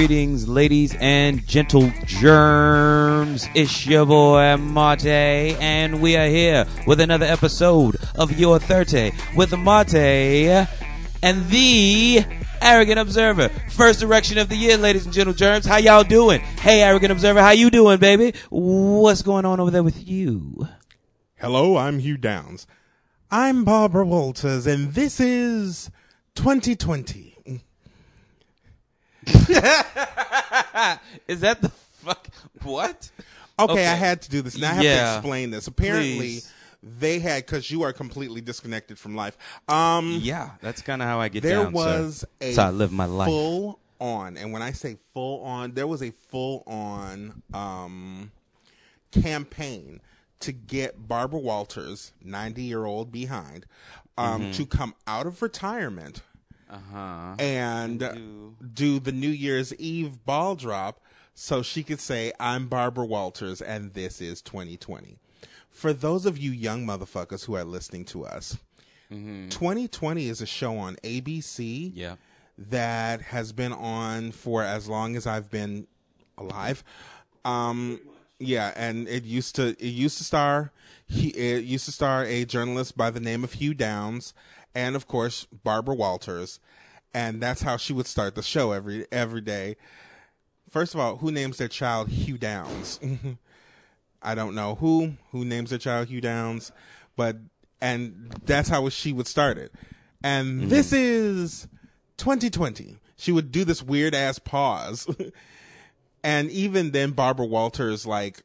Greetings, ladies and gentle germs. It's your boy Mate, and we are here with another episode of Your 30 with Mate and the Arrogant Observer. First erection of the year, ladies and gentle germs. How y'all doing? Hey, Arrogant Observer, how you doing, baby? What's going on over there with you? Hello, I'm Hugh Downs. I'm Barbara Walters, and this is 2020. Is that the fuck? What? Okay, Okay. I had to do this. Now I have Yeah. to explain this. Apparently, Please. they had because you are completely disconnected from life. Um, Yeah, that's kind of how I get there down. was sir. a how I live my life. full on, and when I say full on, there was a full on um, campaign to get Barbara Walters, 90 year old behind, um, Mm-hmm. to come out of retirement Uh huh. and Do- do the New Year's Eve ball drop so she could say, I'm Barbara Walters and this is 2020. For those of you young motherfuckers who are listening to us, 2020 is a show on ABC Yeah. that has been on for as long as I've been alive. Um, yeah, and it used to it used to star he it used to star a journalist by the name of Hugh Downs, and of course Barbara Walters, and that's how she would start the show every every day. First of all, who names their child Hugh Downs? I don't know who who names their child Hugh Downs, but and that's how she would start it. And mm-hmm. this is 2020. She would do this weird ass pause. and even then Barbara Walters like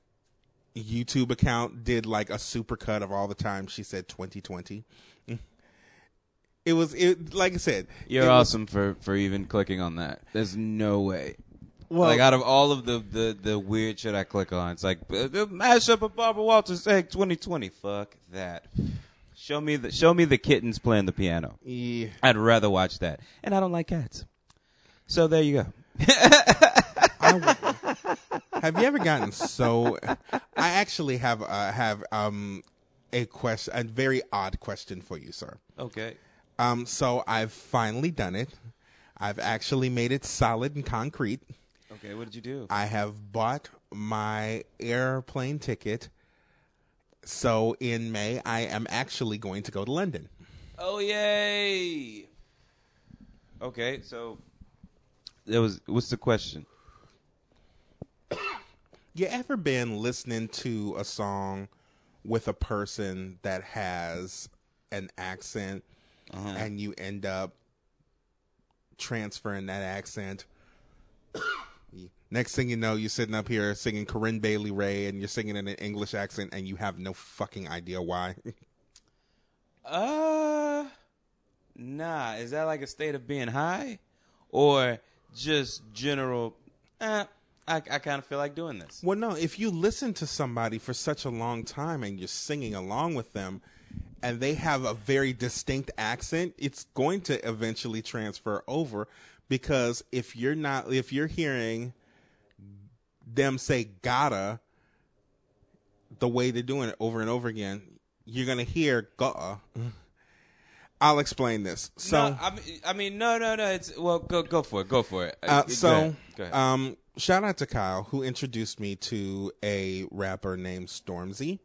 YouTube account did like a supercut of all the time she said 2020. It was it like I said. You're it was- awesome for for even clicking on that. There's no way. Well, like out of all of the, the, the weird shit I click on, it's like uh, the mashup of Barbara Walters saying 2020. Fuck that. Show me the show me the kittens playing the piano. yeah. I'd rather watch that. And I don't like cats. So there you go. Have you ever gotten so? I actually have uh, have um a question, a very odd question for you, sir. Okay. Um, so I've finally done it. I've actually made it solid and concrete. Okay. What did you do? I have bought my airplane ticket. So in May, I am actually going to go to London. Oh yay! Okay, so there was. What's the question? You ever been listening to a song with a person that has an accent and you end up transferring that accent? Next thing you know, you're sitting up here singing Corinne Bailey Rae and you're singing in an English accent and you have no fucking idea why. Uh, nah. Is that like a state of being high, or just general? Eh, I I kind of feel like doing this. well, no, if you listen to somebody for such a long time and you're singing along with them and they have a very distinct accent, it's going to eventually transfer over because if you're not if you're hearing them say gotta the way they're doing it over and over again, you're going to hear gotta. I'll explain this. So no, I mean, I mean, no, no, no. It's well, go go for it. Go for it. Uh, Go so, ahead. Go ahead. um, shout out to Kyle who introduced me to a rapper named Stormzy.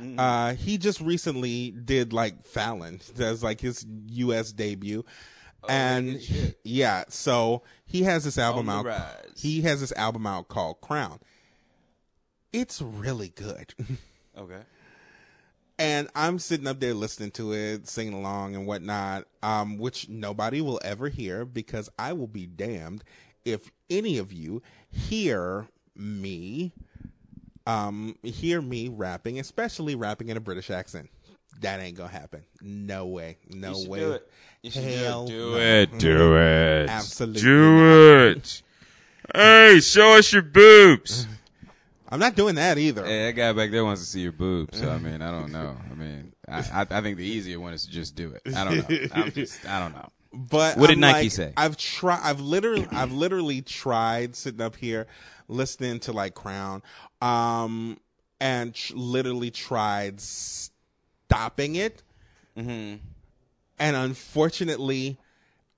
Mm-hmm. Uh, he just recently did like Fallon. That's like his U.S. debut, and Oh, shit. yeah, so he has this album out. rise. He has this album out called Crown. It's really good. okay. and I'm sitting up there listening to it, singing along and whatnot, um, which nobody will ever hear because I will be damned if any of you hear me, um, hear me rapping, especially rapping in a British accent. That ain't gonna happen. No way. No You way. do it. You Hell do no. it. Do it. Absolutely Do it. Hey, show us your boobs. I'm not doing that either. Hey, that guy back there wants to see your boobs. So I mean, I don't know. I mean, I, I, I think the easier one is to just do it. I don't know. I'm just, I don't know. But What did I'm Nike like- say? I've tried. I've literally, I've literally tried sitting up here listening to like Crown, um, and tr- literally tried stopping it, Mm-hmm. and unfortunately,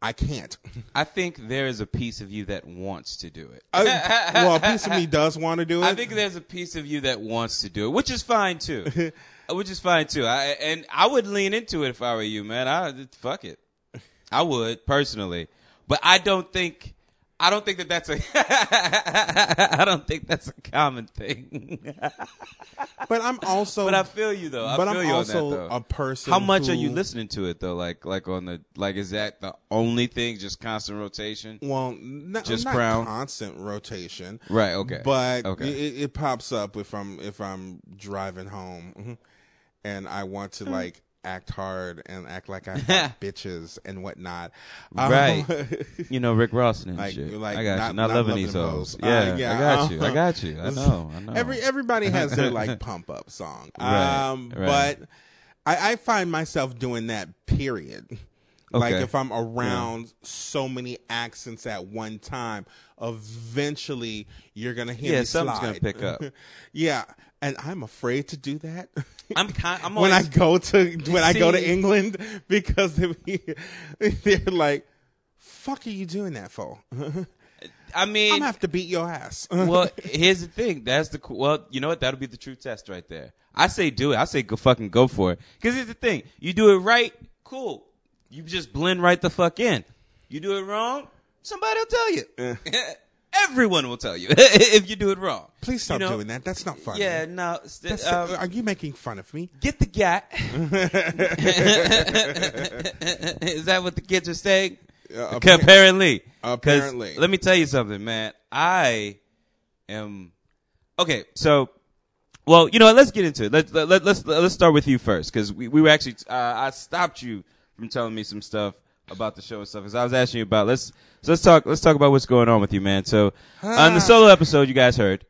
I can't. I think there is a piece of you that wants to do it. I, well, a piece of me does want to do it. I think there's a piece of you that wants to do it, which is fine too. which is fine too. I and I would lean into it if I were you, man. I fuck it. I would personally, but I don't think. I don't think that that's a. I don't think that's a common thing. but I'm also. But I feel you though. I but feel I'm you also on that, a person. How much are you listening to it though? Like, like on the like, is that the only thing? Just constant rotation? Well, not, Just not Crown? constant rotation. Right. Okay. But Okay. it, it pops up if I'm if I'm driving home, mhm, and I want Hmm. to like act hard and act like I have bitches and whatnot. Um, Right. you know Rick Ross and Like- shit. like I got not- you. Not, not loving these hoes. Yeah, Uh, yeah, I got you. I got you. I know. I know. Every everybody has their like pump up song. Right, Um, right. but I, I find myself doing that. Period. Like Okay. if I'm around so many accents at one time, eventually you're gonna hear Yeah, me something's gonna pick up. yeah, and I'm afraid to do that. I'm kind. I'm when always, I go to when I go to England because they- they're like, "Fuck, are you doing that for?" I mean, I'm gonna have to beat your ass. well, here's the thing. That's the well. You know what? That'll be the true test right there. I say do it. I say go fucking go for it. Because here's the thing. You do it right, cool. You just blend right the fuck in. You do it wrong, somebody will tell you. Eh. Everyone will tell you if you do it wrong. Please stop You know? doing that. That's not funny. Yeah, no. st- um, are you making fun of me? get the gat. Is that what the kids are saying? Uh, apparently. Apparently. Let me tell you something, man. I am okay. So, well, you know, what, let's get into it. Let's let, let, let's let's start with you first because we, we were actually uh, I stopped you from telling me some stuff about the show and stuff because I was asking you about let's so let's talk let's talk about what's going on with you, man. So, on the solo episode, you guys heard,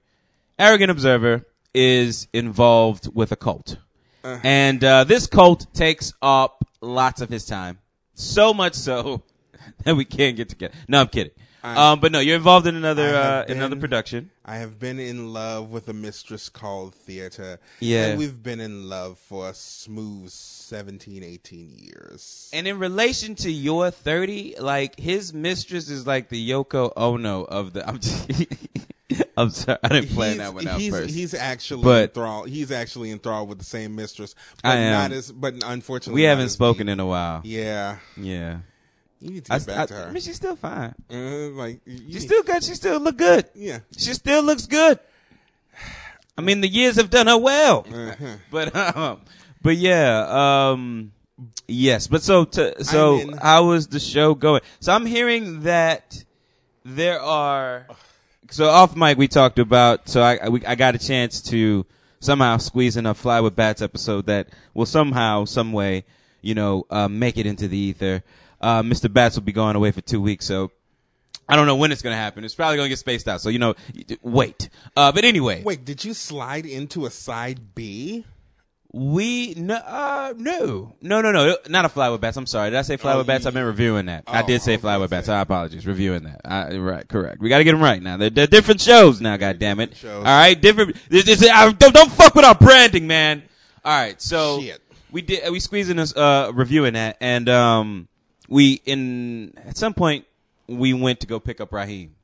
arrogant observer is involved with a cult, and uh, this cult takes up lots of his time, so much so that we can't get together. No, I'm kidding. Um, but no, you're involved in another uh, have another production. I have been in love with a mistress called theater. Yeah. And we've been in love for a smooth 17, 18 years. And in relation to your 30, like his mistress is like the Yoko Ono of the. I'm, just, I'm sorry, I didn't plan he's, that one out he's, first. he's actually But- enthralled. He's actually enthralled with the same mistress, but I am. not as. But unfortunately, we haven't spoken deep. in a while. Yeah, Yeah, you need to I, get back I- to her. I mean, she's still fine. Uh, like you She still got. She still look good. yeah. She still looks good. I mean, the years have done her well. Uh-huh. But um, but yeah, um, yes. But so to, so I'm in- how was the show going? So I'm hearing that there are. So off mic we talked about. So I I, we, I got a chance to somehow squeeze in a Fly with Bats episode that will somehow, some way, you know, uh, make it into the ether. Uh, Mr. Bats will be going away for two weeks, so I don't know when it's going to happen. It's probably going to get spaced out. So you know, wait. Uh, but anyway, Wait, did you slide into a side B? We no, uh, no, no, no, no, not a fly with bats. I'm sorry. Did I say fly Oh, with bats? I've been reviewing that. I Oh, did say I fly with bats. I apologize. Reviewing that. I, right, correct. We got to get them right now. They're, they're different shows now. God damn it. All right, different. This, this, I, don't, don't fuck with our branding, man. All right, so Shit. we did. We squeezed in us uh, reviewing that, and um, we in at some point we went to go pick up Raheem.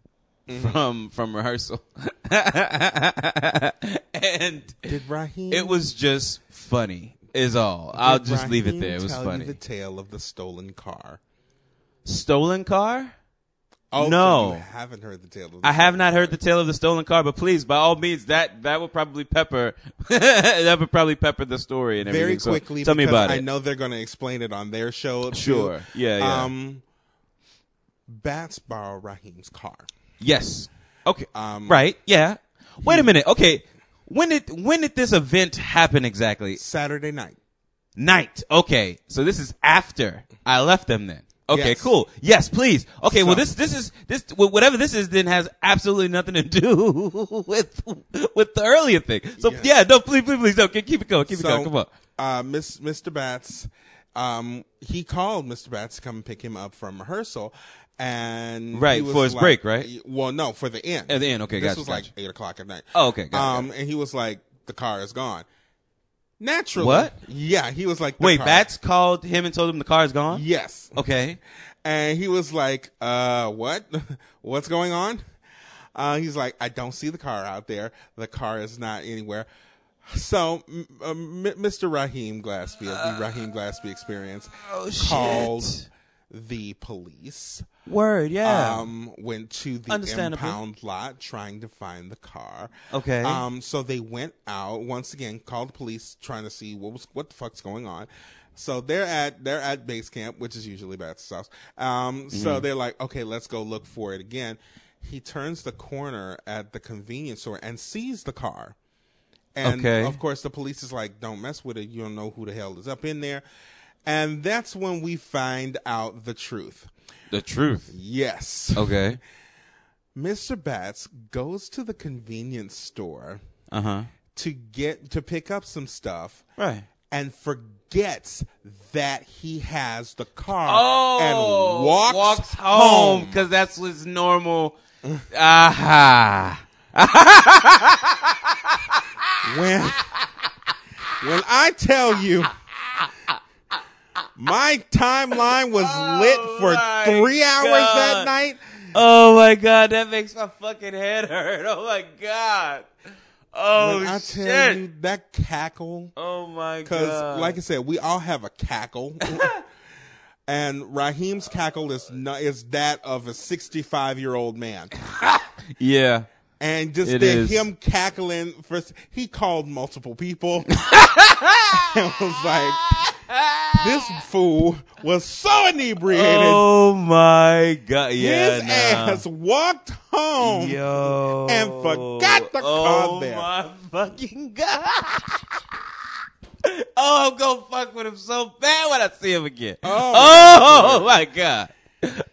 Mm-hmm. From from rehearsal, and Did Raheem? it was just funny, is all. I'll did just leave it there. It was tell funny. You the tale of the stolen car. Stolen car? Oh No. so haven't heard the tale. Of the I have not heard the tale of the stolen car, but please, by all means, that that would probably pepper that would probably pepper the story and very everything. So quickly. tell me about I it. know they're going to explain it on their show. too. Sure. Yeah, yeah. Um, Bats borrow Raheem's car. yes. Okay. Um, right. Yeah. Wait a minute. Okay. When did when did this event happen exactly? Saturday night. Night. Okay. So this is after I left them then. Okay, Yes. cool. Yes, please. Okay, well this this is this whatever this is then has absolutely nothing to do with with the earlier thing. So Yes. yeah, no, please, please, please, no, keep keep it going, keep it going. Come on. Uh, Miss, Mr. Bats, um, he called Mr. Bats to come pick him up from rehearsal. And Right, for his like- break, right? Well, no, for the end. At the end, okay, This gotcha, was like eight o'clock at night. Oh, okay, got it, um, and he was like, "The car is gone." Naturally, What? Yeah, he was like, Wait, car- Bats called him and told him the car is gone. Yes, Okay. And he was like, uh, what? What's going on? Uh, he's like, I don't see the car out there. The car is not anywhere. So, uh, Mr. Raheem Glassfield, the Raheem Glassfield experience, Oh, called the police. Word, yeah. Um, went to the impound lot trying to find the car. Okay. Um, so they went out once again, called the police, trying to see what was what the fuck's going on. So they're at they're at base camp, which is usually Bats' house. Um, Mm-hmm. so they're like, okay, let's go look for it again. He turns the corner at the convenience store and sees the car. And Okay. of course, the police is like, don't mess with it. You don't know who the hell is up in there. And that's when we find out the truth. The truth. Yes. Okay. Mr. Bats goes to the convenience store Uh huh. to get to pick up some stuff Right. and forgets that he has the car Oh, and walks, home home. because that's what's normal. Aha. When when I tell you my timeline was lit oh for Oh three hours that night. Oh my god, that makes my fucking head hurt. Oh my god. Oh when I shit. tell you that cackle oh my god. Because, like I said, we all have a cackle. and Raheem's cackle is not, is that of a 65 year old man. yeah. And just It the, him cackling, first, he called multiple people. and was like, this fool was so inebriated. Oh my god. Yeah. his nah. ass walked home. Yo. and forgot the oh there. my fucking god. oh, I'm gonna fuck with him so bad when I see him again. Oh, Oh, my god.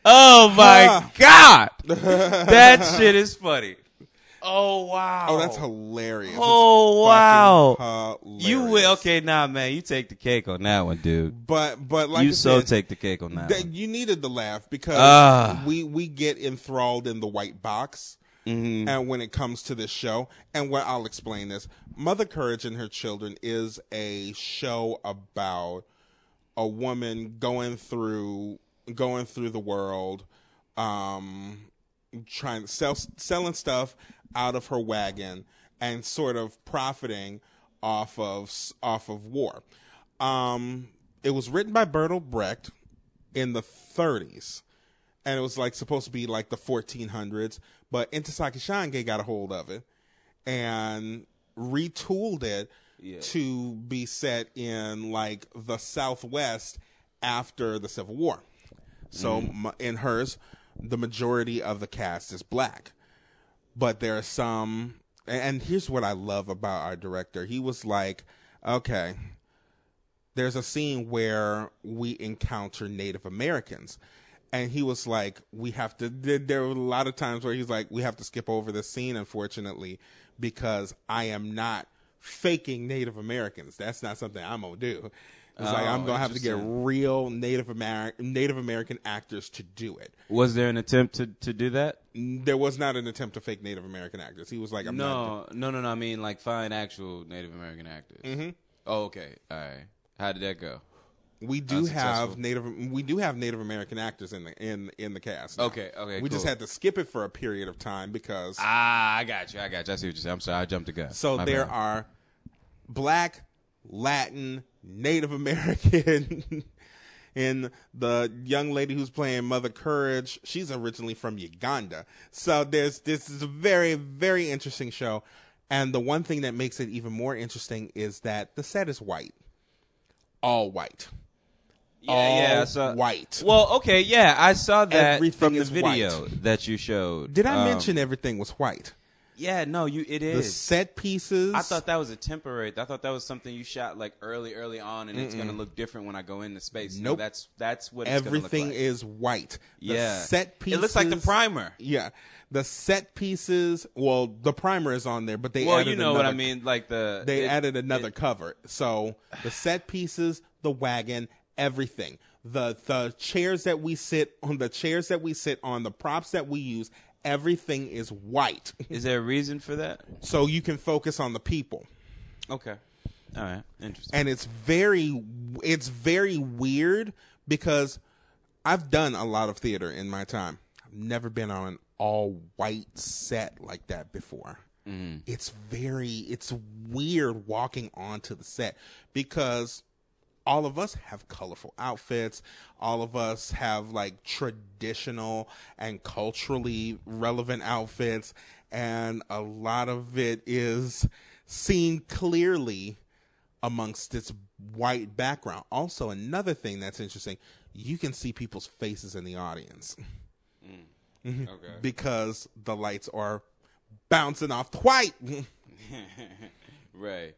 Oh my Ah. god. That shit is funny. Oh wow. Oh, that's hilarious. Oh, It's wow. fucking You will hilarious. okay, nah, man. You take the cake on that one, dude. But but like you I so said, take the cake on that. one. you needed the laugh because Ah. we we get enthralled in the white box. Mm-hmm. And when it comes to this show, and what I'll explain this, Mother Courage and Her Children is a show about a woman going through going through the world, um, trying sell selling stuff out of her wagon and sort of profiting off of off of war. Um, it was written by Bertolt Brecht in the 30s, and it was like supposed to be like the 1400s, but Ntozake Shange got a hold of it and retooled it Yeah. to be set in like the Southwest after the Civil War. So Mm-hmm. in hers, the majority of the cast is black, but there are some. And here's what I love about our director. He was like, okay, there's a scene where we encounter Native Americans. And he was like, we have to, there were a lot of times where he's like, we have to skip over this scene, unfortunately, because I am not faking Native Americans. That's not something I'm going to do. It's like, Oh, I'm going to have to get real Native American, Native American actors to do it. Was there an attempt to, to do that? There was not an attempt to fake Native American actors. He was like, I'm not. No, no, no, no. I mean, like find actual Native American actors. Mm-hmm. Oh, okay. All right. How did that go? We do have Native. We do have Native American actors in the in in the cast. now. Okay, okay, We just had to skip it for a period of time because Ah, I got you. I got you. I see what you're saying. I'm sorry. I jumped the gun. so My there bad. are black, Latin, Native American. And the young lady who's playing Mother Courage, she's originally from Uganda. So there's this is a very very interesting show, and the one thing that makes it even more interesting is that the set is white, all white, Yeah, all yeah. Saw, white. Well, okay, yeah. I saw that Everything from the video white. that you showed. Did I Um, mention everything was white? Yeah, no, you. it is. The set pieces. I thought that was a temporary. I thought that was something you shot like early, early on, and it's gonna look different when I go into space. No, Nope. that's that's what it's everything like. is white. The Yeah, set pieces. It looks like the primer. Yeah, the set pieces. Well, the primer is on there, but they Well, added you know what another- I mean, like the They it- added another cover. So the set pieces, the wagon, everything. The the chairs that we sit on, the chairs that we sit on, the props that we use, everything is white. Is there a reason for that? so you can focus on the people. Okay, all right, interesting. and it's very it's very weird because I've done a lot of theater in my time. I've never been on an all white set like that before. Mm-hmm. It's very, it's weird walking onto the set because all of us have colorful outfits. All of us have like traditional and culturally relevant outfits. And a lot of it is seen clearly amongst this white background. Also, another thing that's interesting, you can see people's faces in the audience mm. mm-hmm. Okay. because the lights are bouncing off the white. Right.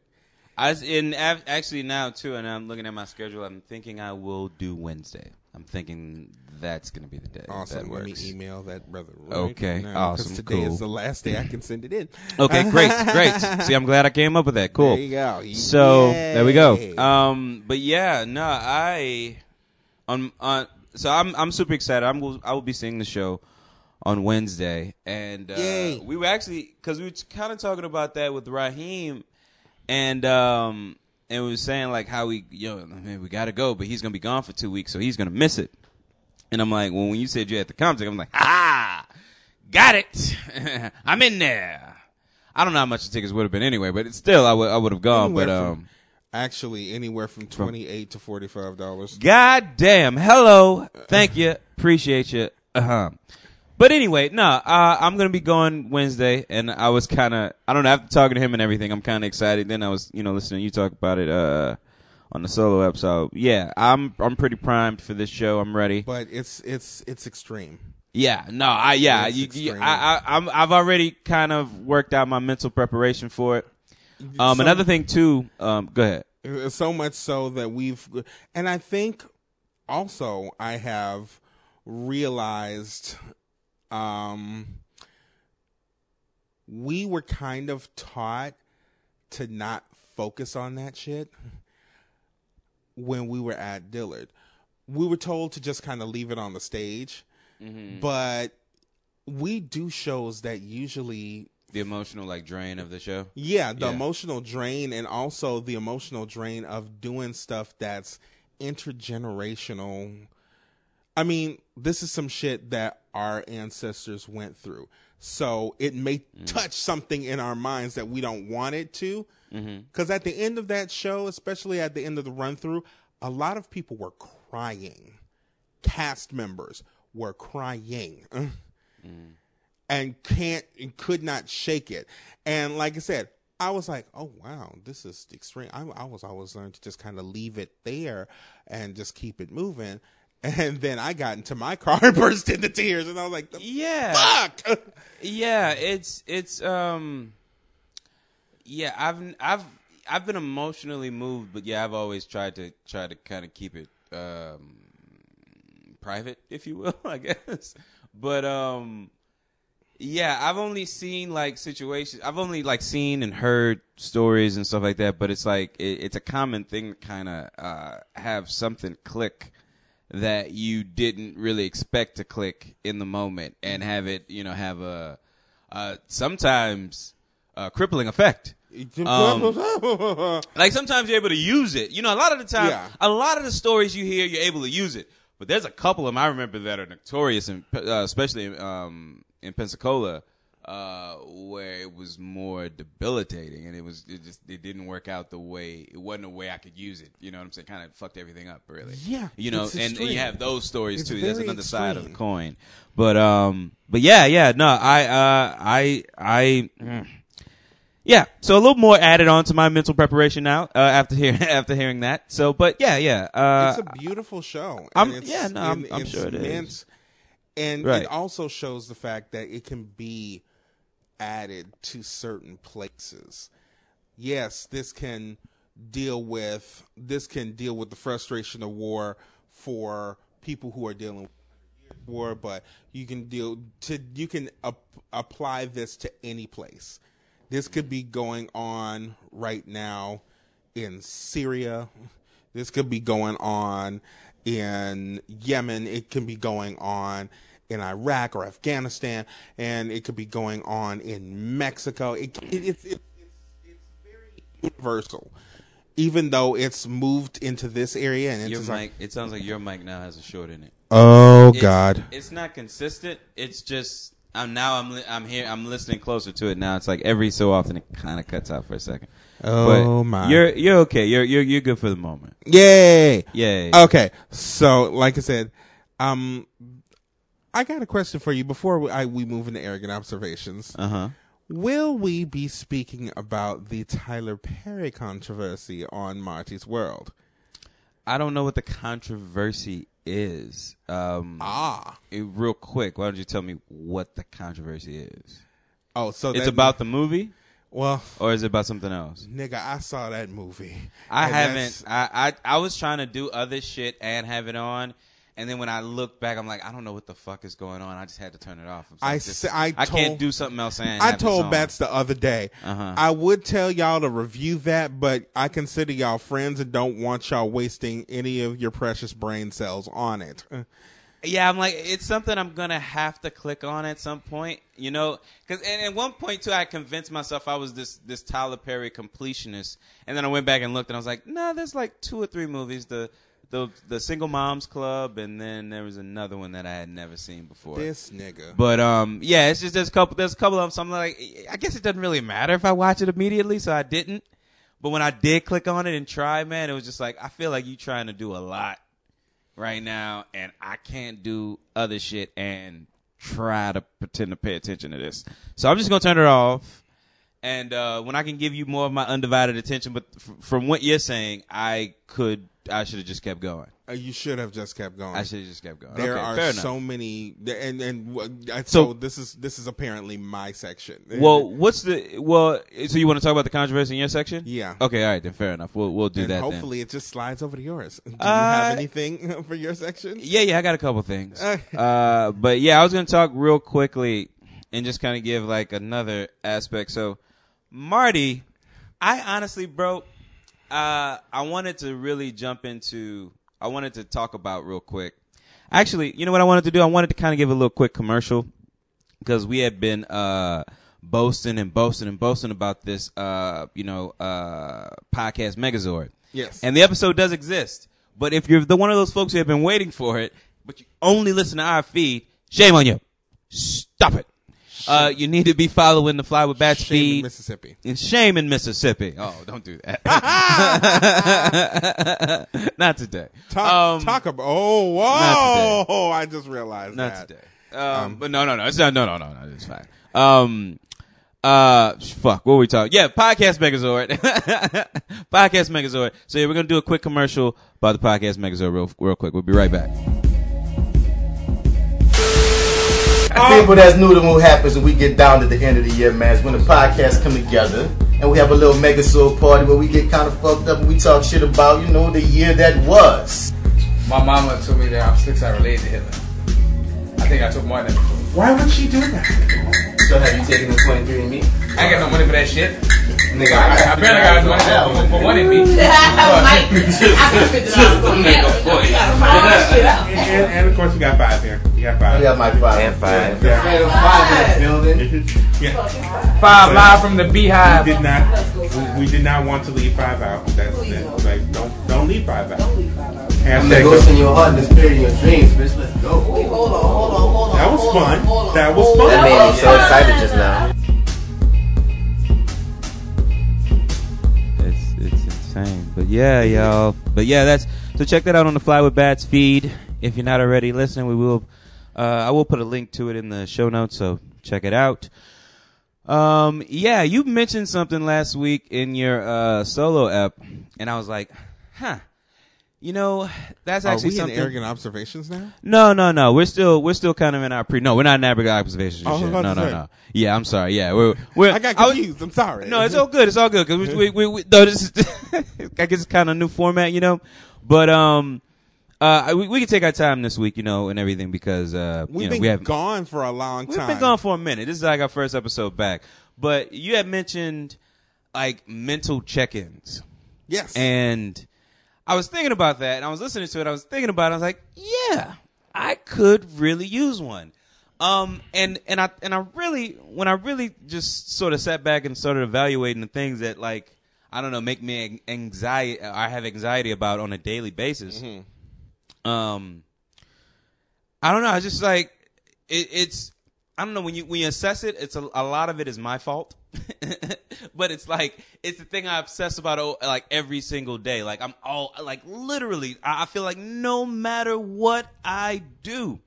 I in actually now too, and I'm looking at my schedule. I'm thinking I will do Wednesday. I'm thinking that's gonna be the day. Awesome. That Let me email that brother. Right Okay, now, awesome, Today cool. is the last day I can send it in. Okay, great, great. See, I'm glad I came up with that. Cool. There you go. So there we go. Um, but yeah, no, I on on. So I'm I'm super excited. I'm I will be seeing the show on Wednesday, and uh, Yay. we were actually because we were kind of talking about that with Raheem, and um, and were saying like how we yo man we got to go, but he's gonna be gone for two weeks, so he's gonna miss it. And I'm like, well, when you said you had the contact, I'm like, ah, got it. I'm in there. I don't know how much the tickets would have been anyway, but it's still I would I would have gone. Anywhere But from- um, Actually, anywhere from twenty eight to forty five dollars. God damn. Hello. Thank you. Appreciate you. Uh-huh. But anyway, no, uh, I'm going to be going Wednesday, and I was kind of, I don't know, after talking to him and everything, I'm kind of excited. Then I was, you know, listening to you talk about it uh, on the solo episode. Yeah, I'm I'm pretty primed for this show. I'm ready. But it's it's it's extreme. Yeah, no, I yeah, you, you. I, I, I'm, I've already kind of worked out my mental preparation for it. Um, So- another thing too. Um, go ahead. Uh, So much so that we've, and I think also I have realized, um, we were kind of taught to not focus on that shit when we were at Dillard. We were told to just kind of leave it on the stage, but we do shows that usually The emotional like drain of the show. yeah, the Yeah. emotional drain and also the emotional drain of doing stuff that's intergenerational. I mean, this is some shit that our ancestors went through. So it may mm. touch something in our minds that we don't want it to. Mm-hmm. Because at the end of that show, especially at the end of the run through, a lot of people were crying. Cast members were crying. Mm. and can't and could not shake it. And like I said, I was like, oh wow, this is extreme. I, I was always learned to just kind of leave it there and just keep it moving. And then I got into my car and burst into tears, and I was like, the Yeah. fuck. Yeah, it's it's um yeah, I've I've I've been emotionally moved, but yeah, I've always tried to try to kind of keep it um private, if you will, I guess. But um yeah, I've only seen like situations. I've only like seen and heard stories and stuff like that. But it's like it, it's a common thing to kind of uh, have something click that you didn't really expect to click in the moment, and have it, you know, have a uh, sometimes a crippling effect. Um, Like sometimes you're able to use it. You know, a lot of the time, Yeah. a lot of the stories you hear, you're able to use it. But there's a couple of them I remember that are notorious, uh, especially um, in Pensacola, uh, where it was more debilitating, and it was it just it didn't work out the way it wasn't a way I could use it. You know what I'm saying? Kind of fucked everything up, really. Yeah, you know, and, and you have those stories It's too. That's another side of the coin. But um, but yeah, yeah, no, I uh, I I. mm. Yeah, so a little more added on to my mental preparation now uh, after hearing after hearing that. So, but yeah, yeah, uh, it's a beautiful show. I'm- it's, yeah, no, I'm- and I'm sure it is. And Right. it also shows the fact that it can be added to certain places. Yes, this can deal with this can deal with the frustration of war for people who are dealing with war, but you can deal to you can ap- apply this to any place. This could be going on right now in Syria. This could be going on in Yemen. It can be going on in Iraq or Afghanistan, and it could be going on in Mexico. It, it, it's it, it's it's very universal, even though it's moved into this area and your into mic. It sounds like your mic now has a short in it. Oh It's- God. it's not consistent. It's just I'm now I'm li- I'm here I'm listening closer to it now. It's like every so often it kind of cuts out for a second. Oh but my. You're you're okay. You're you're you're good for the moment. Yay. Yay. Okay. So, like I said, um, I got a question for you before we, I, we move into arrogant observations. Uh huh. Will we be speaking about the Tyler Perry controversy on Marty's World? I don't know what the controversy is. Um, Ah. eh, real quick, why don't you tell me what the controversy is? Oh, so It's about the movie, well, or is it about something else? nigga, I saw that movie. I haven't. I, I I was trying to do other shit and have it on, and then when I look back, I'm like, I don't know what the fuck is going on. I just had to turn it off. I'm I this- I I can't told- do something else. And I told. Bats the other day. Uh-huh. I would tell y'all to review that, but I consider y'all friends and don't want y'all wasting any of your precious brain cells on it. Yeah, I'm like, it's something I'm gonna have to click on at some point, you know. Because and at one point too, I convinced myself I was this this Tyler Perry completionist, and then I went back and looked, and I was like, no, there's like two or three movies, the the the Single Moms Club, and then there was another one that I had never seen before. This nigga. But um, yeah, it's just there's a couple there's a couple of them. So I'm like, I guess it doesn't really matter if I watch it immediately, so I didn't. But when I did click on it and try, man, it was just like I feel like you trying to do a lot right now, and I can't do other shit and try to pretend to pay attention to this. So I'm just gonna turn it off. And uh, when I can give you more of my undivided attention, but f- from what you're saying, I could, I should have just kept going. Uh, you should have just kept going. I should have just kept going. There Okay, are so many, and and uh, so, So- this is this is apparently my section. Well, what's the well? So you want to talk about the controversy in your section? Yeah. Okay. All right. Then fair enough. We'll we'll do and that. hopefully it just slides over to yours. Do you Uh, have anything for your section? Yeah. Yeah. I got a couple things. Uh, but yeah, I was gonna talk real quickly and just kind of give like another aspect. So, Marty, I honestly, bro, uh, I wanted to really jump into. I wanted to talk about real quick. Actually, you know what I wanted to do? I wanted to kind of give a little quick commercial because we had been uh boasting and boasting and boasting about this uh you know uh podcast Megazord. Yes. And the episode does exist. But if you're the one of those folks who have been waiting for it, but you only listen to our feed, shame on you. Stop it. Uh, you need to be following the Fly with Bats Shame in. Mississippi. And shame in Mississippi. Oh, don't do that. Not today. Talk, Um, talk about. Oh, not Oh, I just realized Not that. today. Um, but no, no, no. It's not. No, no, no, no. It's fine. Um, uh, fuck. What were we talking? Yeah, podcast Megazord. podcast Megazord. So yeah, we're gonna do a quick commercial about the podcast Megazord real, real quick. We'll be right back. People that's new to what happens when we get down to the end of the year, man, is when the podcasts come together and we have a little mega soul party where we get kind of fucked up and we talk shit about, you know, the year that was. My mama told me that I'm six I related to Hitler. I think I took more than. Why would she do that? So have you taken the 23andMe? I ain't got no money for that shit. Nigga, I, I barely got money for, for, for one in me. And, and of course, we got five here. We got I five. got my five. And five. Yeah. Man, five in the building. yeah. Five live from the beehive. We beehive. did not. We, we did not want to leave five out. That's it. Like, don't don't leave five out. I'm Hashtag the ghost in your heart and the spirit in your dreams, bitch. Let's go. wait hold on hold on That was fun. That was fun. That made me so excited just now. But yeah, y'all. But yeah, that's so check that out on the Fly with Bats feed. If you're not already listening, we will. Uh, I will put a link to it in the show notes, so check it out. Um, yeah, you mentioned something last week in your uh, solo app, and I was like, huh. You know, that's Are actually we in something. arrogant observations now? No, no, no. We're still we're still kind of in our pre. No, we're not in arrogant observations. I was yet. about No, to no, say. no. Yeah, I'm sorry. Yeah, we're we're. I got was- confused. I'm sorry. no, it's all good. It's all good because we, we, we, we though this is I guess it's kind of new format, you know. But um, uh, we we can take our time this week, you know, and everything because uh, We've you know, been we have gone for a long time. we've time. been gone for a minute. This is like our first episode back. But you had mentioned like mental check-ins, Yes. and I was thinking about that, and I was listening to it. I was thinking about it. I was like, yeah, I could really use one. Um, and and I and I really when I really just sort of sat back and started evaluating the things that like I don't know make me anxiety I have anxiety about on a daily basis. Um, I don't know. I just like it, it's. I don't know when you when you assess it, it's a, a lot of it is my fault, but it's like it's the thing I obsess about oh, like every single day. Like I'm all like literally, I I feel like no matter what I do,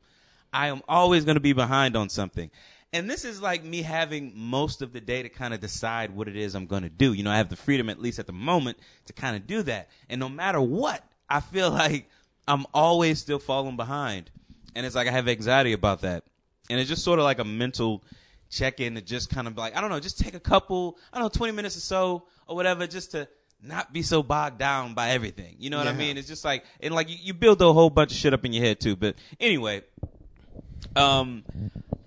I am always going to be behind on something. And this is like me having most of the day to kind of decide what it is I'm going to do. You know, I have the freedom, at least at the moment, to kind of do that. And no matter what, I feel like I'm always still falling behind. And it's like I have anxiety about that. And it's just sort of like a mental check in to just kind of like, I don't know, just take a couple, I don't know, 20 minutes or so or whatever, just to not be so bogged down by everything. You know what I mean? It's just like, and like you, you build a whole bunch of shit up in your head too. But anyway, um,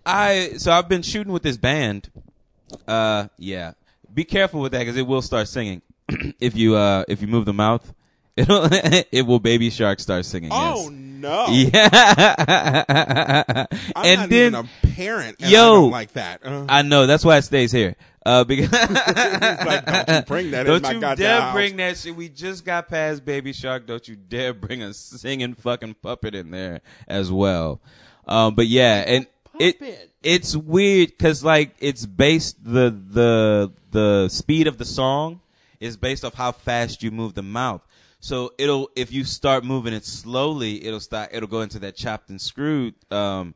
I so I've been shooting with this band. Uh, yeah. Be careful with that because it will start singing if you uh if you move the mouth. It'll it will baby shark start singing. Oh yes. no! Yeah. I'm and not then even a parent, and I Yo. don't like that. Uh, I know that's why it stays here. Uh, because like, don't you bring that in Don't my you dare house. bring that shit. We just got past Baby Shark. Don't you dare bring a singing fucking puppet in there as well. Um, but yeah, and it it's weird because like it's based the the the speed of the song is based off how fast you move the mouth. So it'll if you start moving it slowly, it'll start it'll go into that chopped and screwed um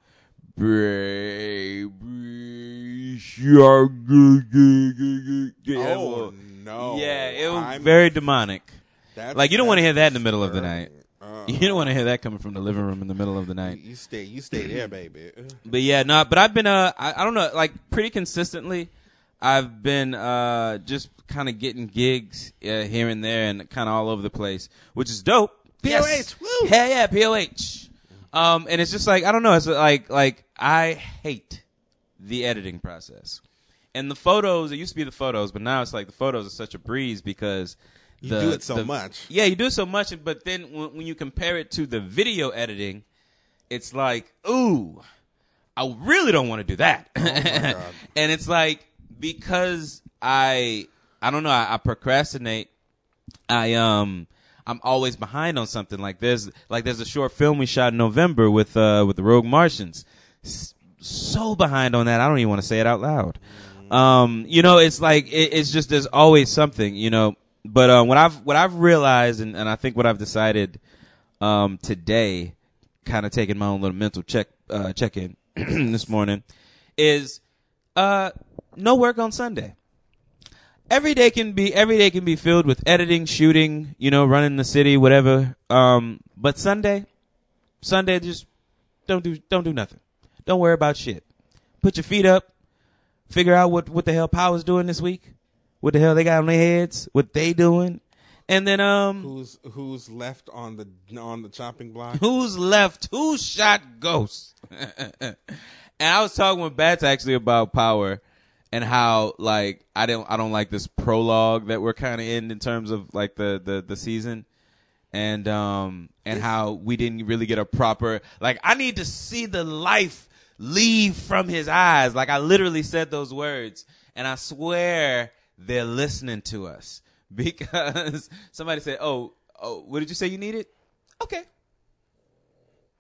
Baby shark. Yeah, Oh no! yeah, it was I'm- very demonic. Like you don't want to hear that in the middle of the night. Uh, You don't want to hear that coming from the living room in the middle of the night. you stay, you stay there, baby. But yeah, no, but I've been uh I, I don't know, like pretty consistently I've been uh just kind of getting gigs uh, here and there and kind of all over the place, which is dope. Yes. POH, woo! Hell yeah, POH. Um and it's just like I don't know, it's like like I hate the editing process. And the photos, it used to be the photos, but now it's like the photos are such a breeze because You the- do it so the- much. Yeah, you do it so much, but then when, when you compare it to the video editing, it's like, ooh, I really don't want to do that. Oh and it's like because I I don't know, I, I procrastinate. I um I'm always behind on something. Like there's like there's a short film we shot in November with uh with the Rogue Martians. So behind on that, I don't even want to say it out loud. Um, you know, it's like it, it's just there's always something, you know. But uh, what I've what I've realized, and, and I think what I've decided um, today, kind of taking my own little mental check uh, check in this morning, is uh, no work on Sunday. Every day can be every day can be filled with editing, shooting, you know, running the city, whatever. Um, but Sunday, Sunday just don't do don't do nothing. Don't worry about shit. Put your feet up. Figure out what what the hell Power's doing this week. What the hell they got on their heads. What they doing. And then um Who's who's left on the on the chopping block? who's left? Who shot Ghost? and I was talking with Bats actually about Power and how like I don't I don't like this prologue that we're kind of in in terms of like the the the season. And um and how we didn't really get a proper like I need to see the life leave from his eyes. Like I literally said those words and I swear they're listening to us because somebody said, "Oh, oh, what did you say you needed?" Okay,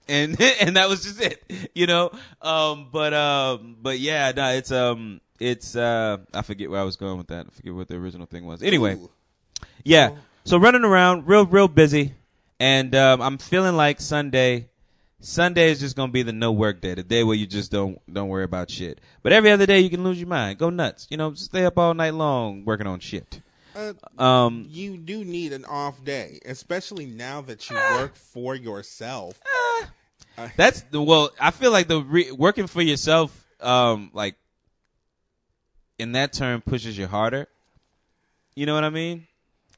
and and that was just it, you know. Um, but um, but yeah, no, it's um, it's uh, I forget where I was going with that. I forget what the original thing was. Anyway, Ooh. yeah. So running around, real real busy, and um, I'm feeling like Sunday. Sunday is just gonna be the no work day, the day where you just don't don't worry about shit. But every other day you can lose your mind, go nuts, you know, stay up all night long working on shit. Uh, Um, you do need an off day, especially now that you Ah. work for yourself. That's the well. I feel like the re- working for yourself, um, like in that term, pushes you harder. You know what I mean?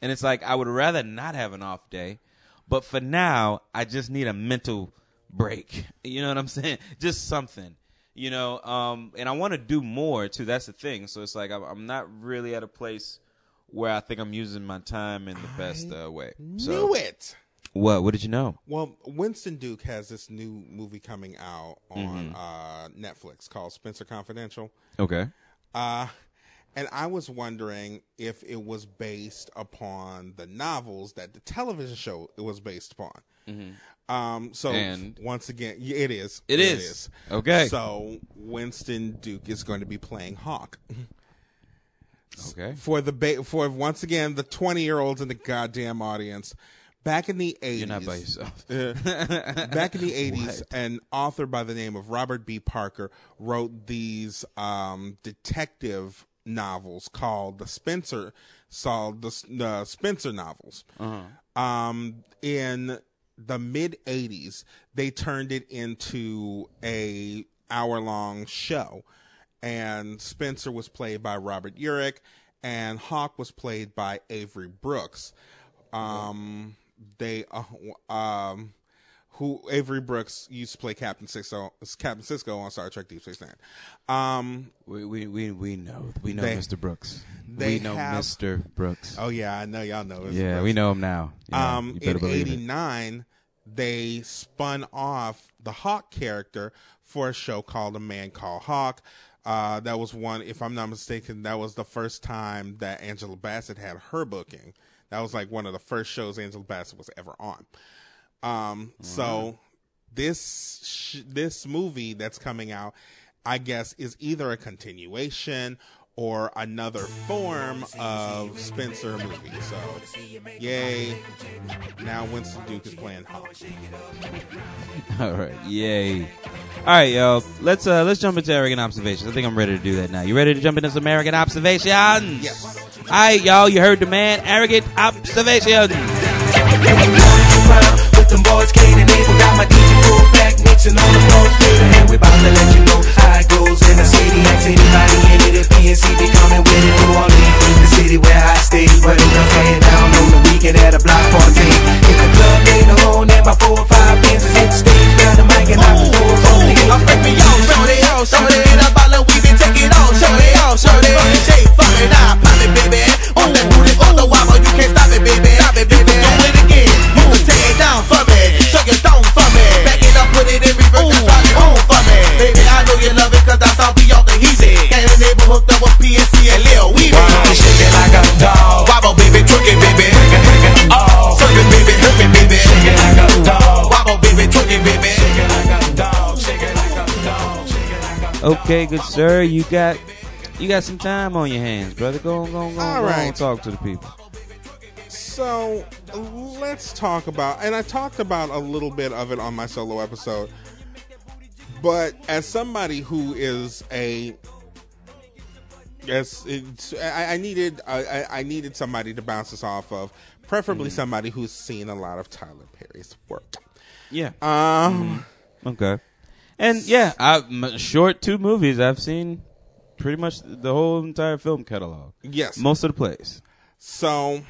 And it's like I would rather not have an off day, but for now, I just need a mental break. You know what I'm saying? Just something. You know, um, and I want to do more too. That's the thing. So it's like I'm, I'm not really at a place where I think I'm using my time in the best uh, way. So Knew it. what? What did you know? Well, Winston Duke has this new movie coming out on Mm-hmm. uh, Netflix called Spencer Confidential. Okay. Uh, and I was wondering if it was based upon the novels that the television show it was based upon. Um, so And- once again, it is. It is. Okay. So Winston Duke is going to be playing Hawk Okay. for the ba- for once again the twenty year olds in the goddamn audience. Back in the eighties, You're not by yourself. back in the 80s, an author by the name of Robert B. Parker wrote these um, detective novels called the Spenser, called the, the Spenser novels. Um, in the mid 80s, they turned it into a hour long show, and Spenser was played by Robert Urich, and Hawk was played by Avery Brooks. Um, they uh, um, who Avery Brooks used to play Captain Sisko, Captain Sisko on Star Trek Deep Space Nine. Um, We, we we we know we know They- Mr. Brooks. they we know have- Mr. Brooks. oh yeah, I know y'all know. this, yeah, Brooks. we know him now. Yeah, Um, in '89, they spun off the Hawk character for a show called A Man Called Hawk. Uh, that was one, if I'm not mistaken, that was the first time that Angela Bassett had her booking. That was like one of the first shows Angela Bassett was ever on. Um, so this sh- this movie that's coming out, I guess, is either a continuation or another form of Spenser movie. So, yay! Now Winston Duke is playing Hawk. All right, yay! All right, yo, let's uh let's jump into Arrogant observations. I think I'm ready to do that now. You ready to jump into some Arrogant observations? Yes. All right, y'all, you heard the man. Arrogant observations. with them boys Kane and Abel Got my DJ full back mixing on the floor and we bout to let you know how it goes in the city Ask anybody in it. If PNC be coming with it New Orleans, the city where I stay But it comes laying down. On the weekend at a block party. If the club later on and my four or five is hit the stage Grab the mic and I can go from the hit I'm me on, shorty on, shorty in a bottle we been taking on Shorty on, shorty. Shake, fuck it, I pop it, baby. On that booty, for the wobble, you can't stop it, baby. Stop it, baby, do it again Move it, take it down for me. Suck it down for me it put it in reverse and drop it home for me. Baby, I know you love it cause that's how we off the easy Got a neighbor hooked up with PNC and Lil Weezy. Shake it like a dog. Wobble, baby, twerk it, baby. Oh, serve it, baby, hurt it, baby. Shake it like a dog. Wobble, baby, twerk it, baby. Shake it like a dog. Shake it like a dog. Shake it like a Okay, good sir, you got you got some time on your hands, brother. Go on, go on, go on, All go on. Talk to the people. So let's talk about, and I talked about a little bit of it on my solo episode. But as somebody who is a, yes, I, I needed, I, I- needed somebody to bounce this off of, preferably somebody who's seen a lot of Tyler Perry's work. Yeah. Um, Okay. And yeah, I short two movies. I've seen pretty much the whole entire film catalog. yes. Most of the plays, So,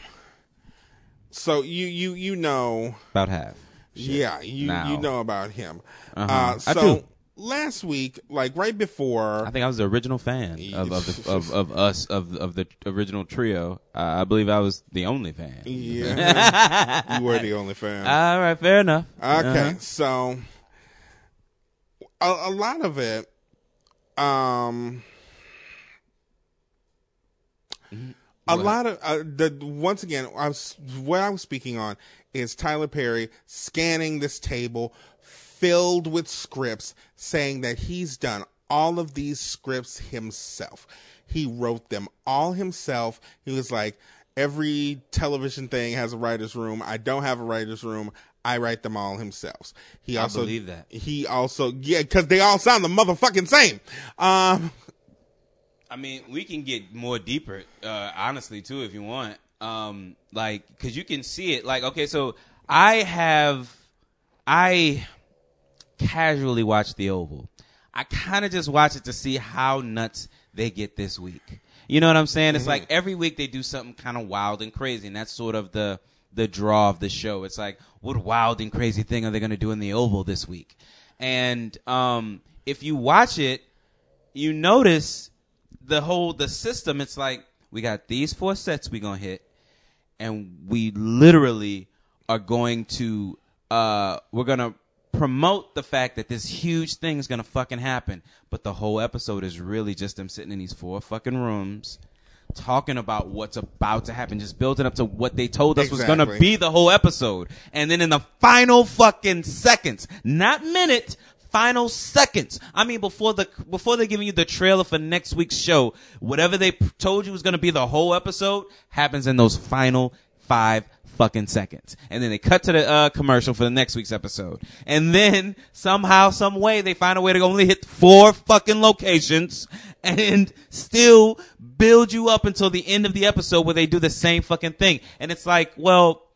so you you you know, about half. yeah, you Now. you know about him. Uh-huh. Uh, so last week, like right before, I think I was the original fan of of, the, of, of us of of the original trio. Uh, I believe I was the only fan. Yeah, you were the only fan. All right, fair enough. okay, Uh-huh. so a, a lot of it, um, a lot of uh, the once again, I was what I was speaking on is Tyler Perry scanning this table filled with scripts, saying that he's done all of these scripts himself. He wrote them all himself. He was like, every television thing has a writer's room. I don't have a writer's room. I write them all himself. He I also believe that. He also yeah, because they all sound the motherfucking same. Um, I mean, we can get more deeper, uh, honestly, too, if you want. Um, like, cause you can see it. Like, okay, so I have, I casually watch The Oval. I kind of just watch it to see how nuts they get this week. You know what I'm saying? It's like every week they do something kind of wild and crazy, and that's sort of the the draw of the show. It's like, what wild and crazy thing are they going to do in the Oval this week? And um, if you watch it, you notice the whole the system. It's like we got these four sets we gonna hit, and we literally are going to uh we're gonna promote the fact that this huge thing is gonna fucking happen. But the whole episode is really just them sitting in these four fucking rooms, talking about what's about to happen, just building up to what they told us was going to be the whole episode. And then in the final fucking seconds, not minute, final seconds. I mean, before the before they're giving you the trailer for next week's show, whatever they p- told you was going to be the whole episode happens in those final five fucking seconds. And then they cut to the uh, commercial for the next week's episode. And then somehow, some way, they find a way to only hit four fucking locations and still build you up until the end of the episode where they do the same fucking thing. And it's like, well,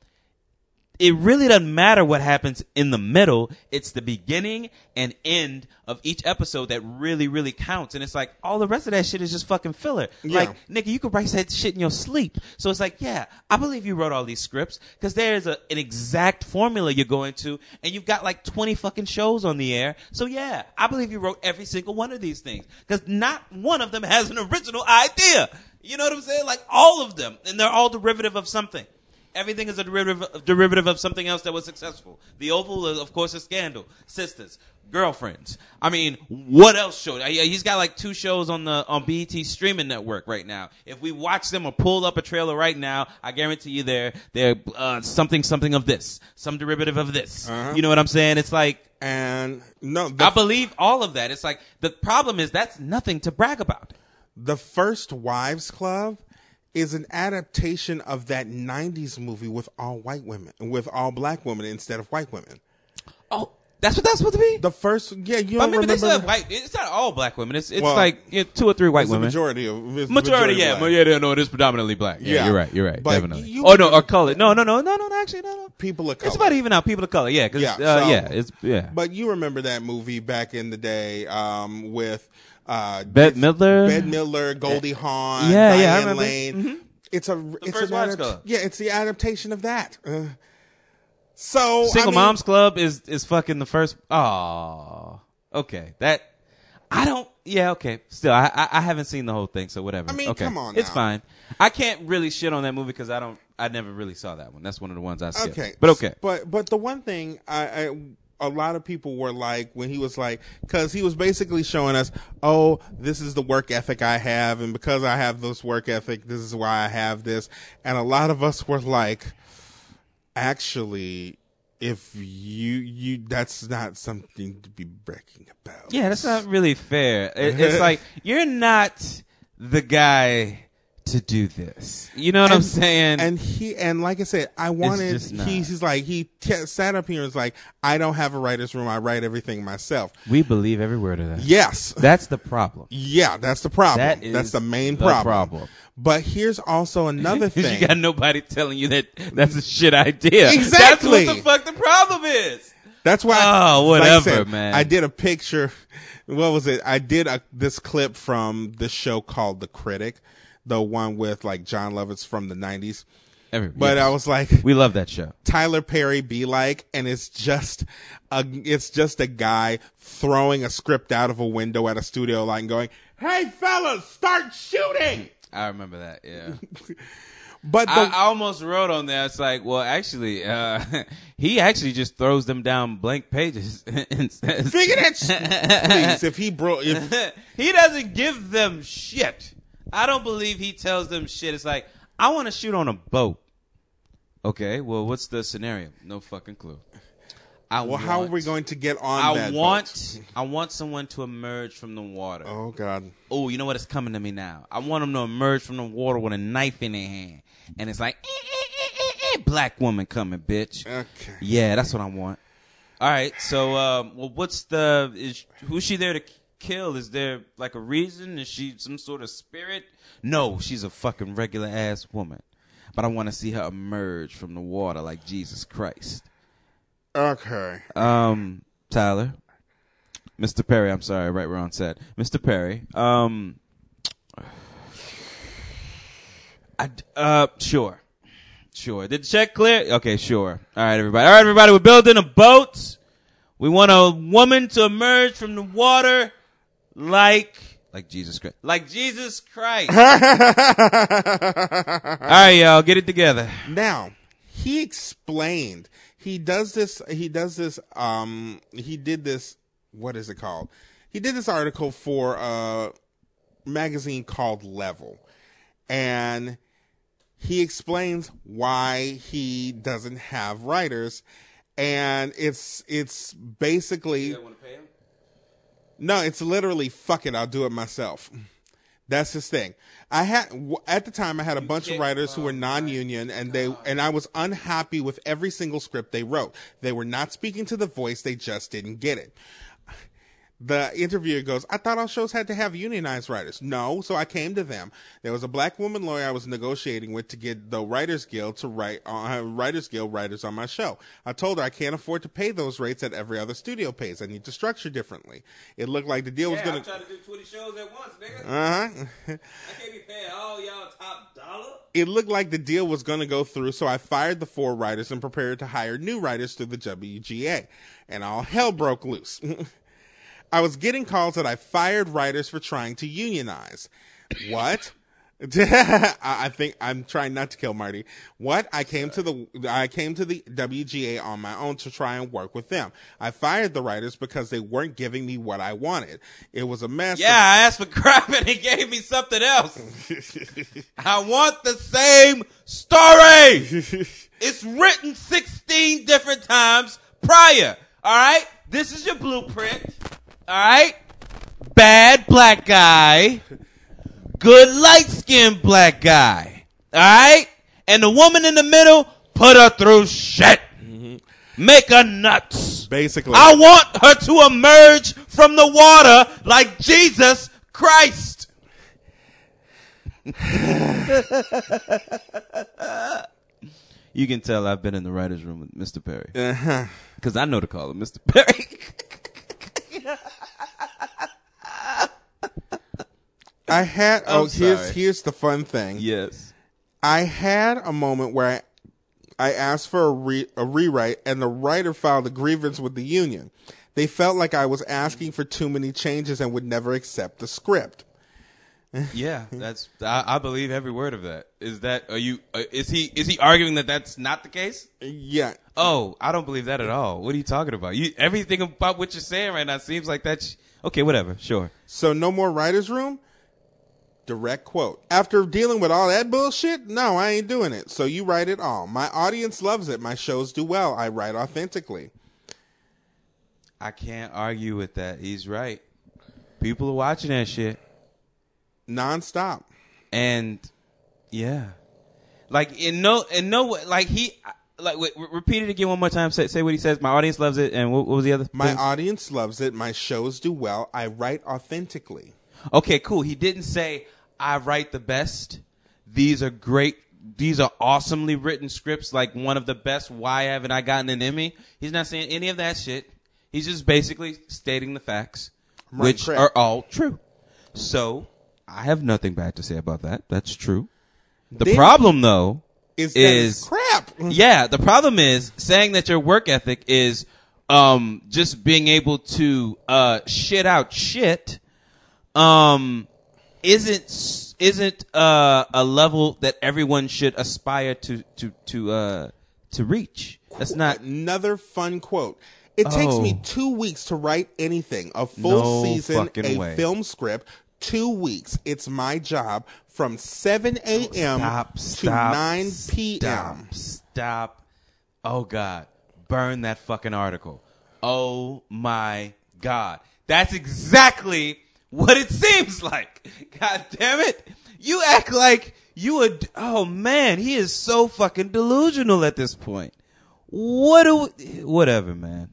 it really doesn't matter what happens in the middle. It's the beginning and end of each episode that really, really counts. And it's like all the rest of that shit is just fucking filler. Yeah. Like, nigga, you could write that shit in your sleep. So it's like, yeah, I believe you wrote all these scripts because there's a, an exact formula you're going to, and you've got like 20 fucking shows on the air. So yeah, I believe you wrote every single one of these things because not one of them has an original idea. You know what I'm saying? Like all of them, and they're all derivative of something. Everything is a derivative, derivative of something else that was successful. The Oval, is, of course, a Scandal, Sisters, Girlfriends. I mean, what else show? He- He's got like two shows on the on BET streaming network right now. If we watch them or pull up a trailer right now, I guarantee you they're they're uh, something something of this, some derivative of this. You know what I'm saying? It's like And no, the, I believe all of that. It's like the problem is that's nothing to brag about. the first Wives Club is an adaptation of that '90s movie with all white women, with all black women instead of white women. Oh, that's what that's supposed to be. The first, yeah, you I don't mean, but they remember still have the, white. It's not all black women. It's it's Well, like yeah, two or three white it's the women. majority of the Majority, yeah, black. yeah, no, it is predominantly black. Yeah, Yeah. you're right, you're right, But definitely. you- oh no, or color. No, no, no, no, no, no, actually, no, no. people of color. It's about even out. People of color, yeah, because Yeah, uh, so- yeah, it's yeah. But you remember that movie back in the day um, with uh, Bette Midler? Bette Midler, Goldie Hawn, Yeah, Diane yeah, I remember. Lane. It's a it's first an Wives adapt- yeah, it's the adaptation of that. Uh, so Single I mean, Moms Club is is fucking the first. Oh, okay, that I don't. Yeah, okay. Still, I, I I haven't seen the whole thing, so whatever. I mean, okay. come on it's fine. I can't really shit on that movie because I don't. I never really saw that one. That's one of the ones I skipped. Okay, but okay. But but the one thing I, I a lot of people were like when he was like because he was basically showing us, oh, this is the work ethic I have, and because I have this work ethic, this is why I have this, and a lot of us were like, actually. If you you that's not something to be bragging about. Yeah, that's not really fair. It, it's like you're not the guy to do this. You know what I'm saying? And he and like I said, I wanted. He's, he's like he t- sat up here and was like, I don't have a writer's room. I write everything myself. we believe every word of that. Yes, That's the problem. Yeah, that's the problem. That is that's the main the problem. problem. But here's also another thing. you got nobody telling you that that's a shit idea. Exactly. That's what the fuck the problem is. that's why. Oh, like I whatever, said, man. I did a picture. What was it? I did a, this clip from this show called The Critic, the one with like Jon Lovitz from the '90s. Every, But yes. I was like, we love that show. Tyler Perry be like, and it's just a, it's just a guy throwing a script out of a window at a studio line, going, "Hey fellas, start shooting!" I remember that. Yeah. But the, I, I almost wrote on there. It's like, well, actually, uh, he actually just throws them down blank pages. and says, figure that, sh- please. If he broke, if he doesn't give them shit. I don't believe he tells them shit. It's like, I want to shoot on a boat. Okay, well, what's the scenario? No fucking clue. I well, how are we going to get on I that? want, I want someone to emerge from the water. Oh God. oh, you know what is coming to me now? I want them to emerge from the water with a knife in their hand, and it's like, eh, eh, eh, eh, eh, black woman coming, bitch. Okay. Yeah, that's what I want. All right, so um, well, what's the is who's she there to kill? Is there like a reason? Is she some sort of spirit? No, she's a fucking regular ass woman. But I want to see her emerge from the water like Jesus Christ. Okay. Um, Tyler, Mr. Perry. I'm sorry, right where on set, Mr. Perry. Um, I uh sure, sure. Did the check clear? Okay, sure. All right, everybody. All right, everybody. We're building a boat. We want a woman to emerge from the water like like Jesus Christ, like Jesus Christ. All right, y'all, get it together. Now, he explained. He does this. He does this. Um, he did this. What is it called? He did this article for a magazine called Level, and he explains why he doesn't have writers, and it's it's basically no, it's literally fuck it, I'll do it myself. That's his thing. I had at the time I had a bunch of writers who were non-union and they and I was unhappy with every single script they wrote. They were not speaking to the voice, they just didn't get it. The interviewer goes, I thought all shows had to have unionized writers. No, so I came to them. There was a black woman lawyer I was negotiating with to get the Writers Guild to write uh, Writers Guild writers on my show. I told her I can't afford to pay those rates that every other studio pays. I need to structure differently. It looked like the deal was Yeah, going I'm trying to do 20 shows at once, nigga. Uh huh. I can't be paying all y'all top dollar. it looked like the deal was going to go through, so I fired the four writers and prepared to hire new writers through the WGA. And all hell broke loose. I was getting calls that I fired writers for trying to unionize. What? I think I'm trying not to kill Marty. What? I came to the I came to the WGA on my own to try and work with them. I fired the writers because they weren't giving me what I wanted. It was a mess. Yeah, I asked for crap and he gave me something else. I want the same story. It's written 16 different times prior. All right? This is your blueprint. All right? Bad black guy. Good light skinned black guy. All right? And the woman in the middle, put her through shit. Mm-hmm. Make her nuts. Basically, I want her to emerge from the water like Jesus Christ. you can tell I've been in the writer's room with Mr. Perry. Uh-huh. Because I know to call him Mr. Perry. I had. Oh, here's sorry. here's the fun thing. yes. I had a moment where I, I asked for a, re, a rewrite, and the writer filed a grievance with the union. They felt like I was asking for too many changes and would never accept the script. Yeah, that's. I, I believe every word of that. Is that? Are you? Uh, is he? Is he arguing that that's not the case? Yeah, Oh, I don't believe that at all. What are you talking about? You everything about what you're saying right now seems like that's okay. Whatever. Sure. so no more writers' room. Direct quote. After dealing with all that bullshit, no, I ain't doing it. So you write it all. My audience loves it. My shows do well. I write authentically. I can't argue with that. He's right. People are watching that shit, Nonstop. and yeah, like in no, in no, way- like he, like wait, re- repeat it again one more time. Say, say what he says. My audience loves it, and what, what was the other? My audience loves it. My shows do well. I write authentically. Okay, cool. He didn't say I write the best. These are great. These are awesomely written scripts. Like one of the best. Why haven't I gotten an Emmy? He's not saying any of that shit. He's just basically stating the facts, Right, which correct. are all true. So I have nothing bad to say about that. That's true. The Then- problem, though, Is is crap. yeah, the problem is saying that your work ethic is um, just being able to uh, shit out shit um, isn't isn't uh, a level that everyone should aspire to to to uh, to reach. That's not. Another fun quote. It takes me Oh. two weeks to write anything. A full No season, a way. film script. Two weeks. It's my job from 7 a.m. Stop! to 9 p.m. Stop! Stop! Oh God! Burn that fucking article. Oh my God! That's exactly what it seems like. God damn it! You act like you would. Oh man, he is so fucking delusional at this point. What do? We, whatever, man.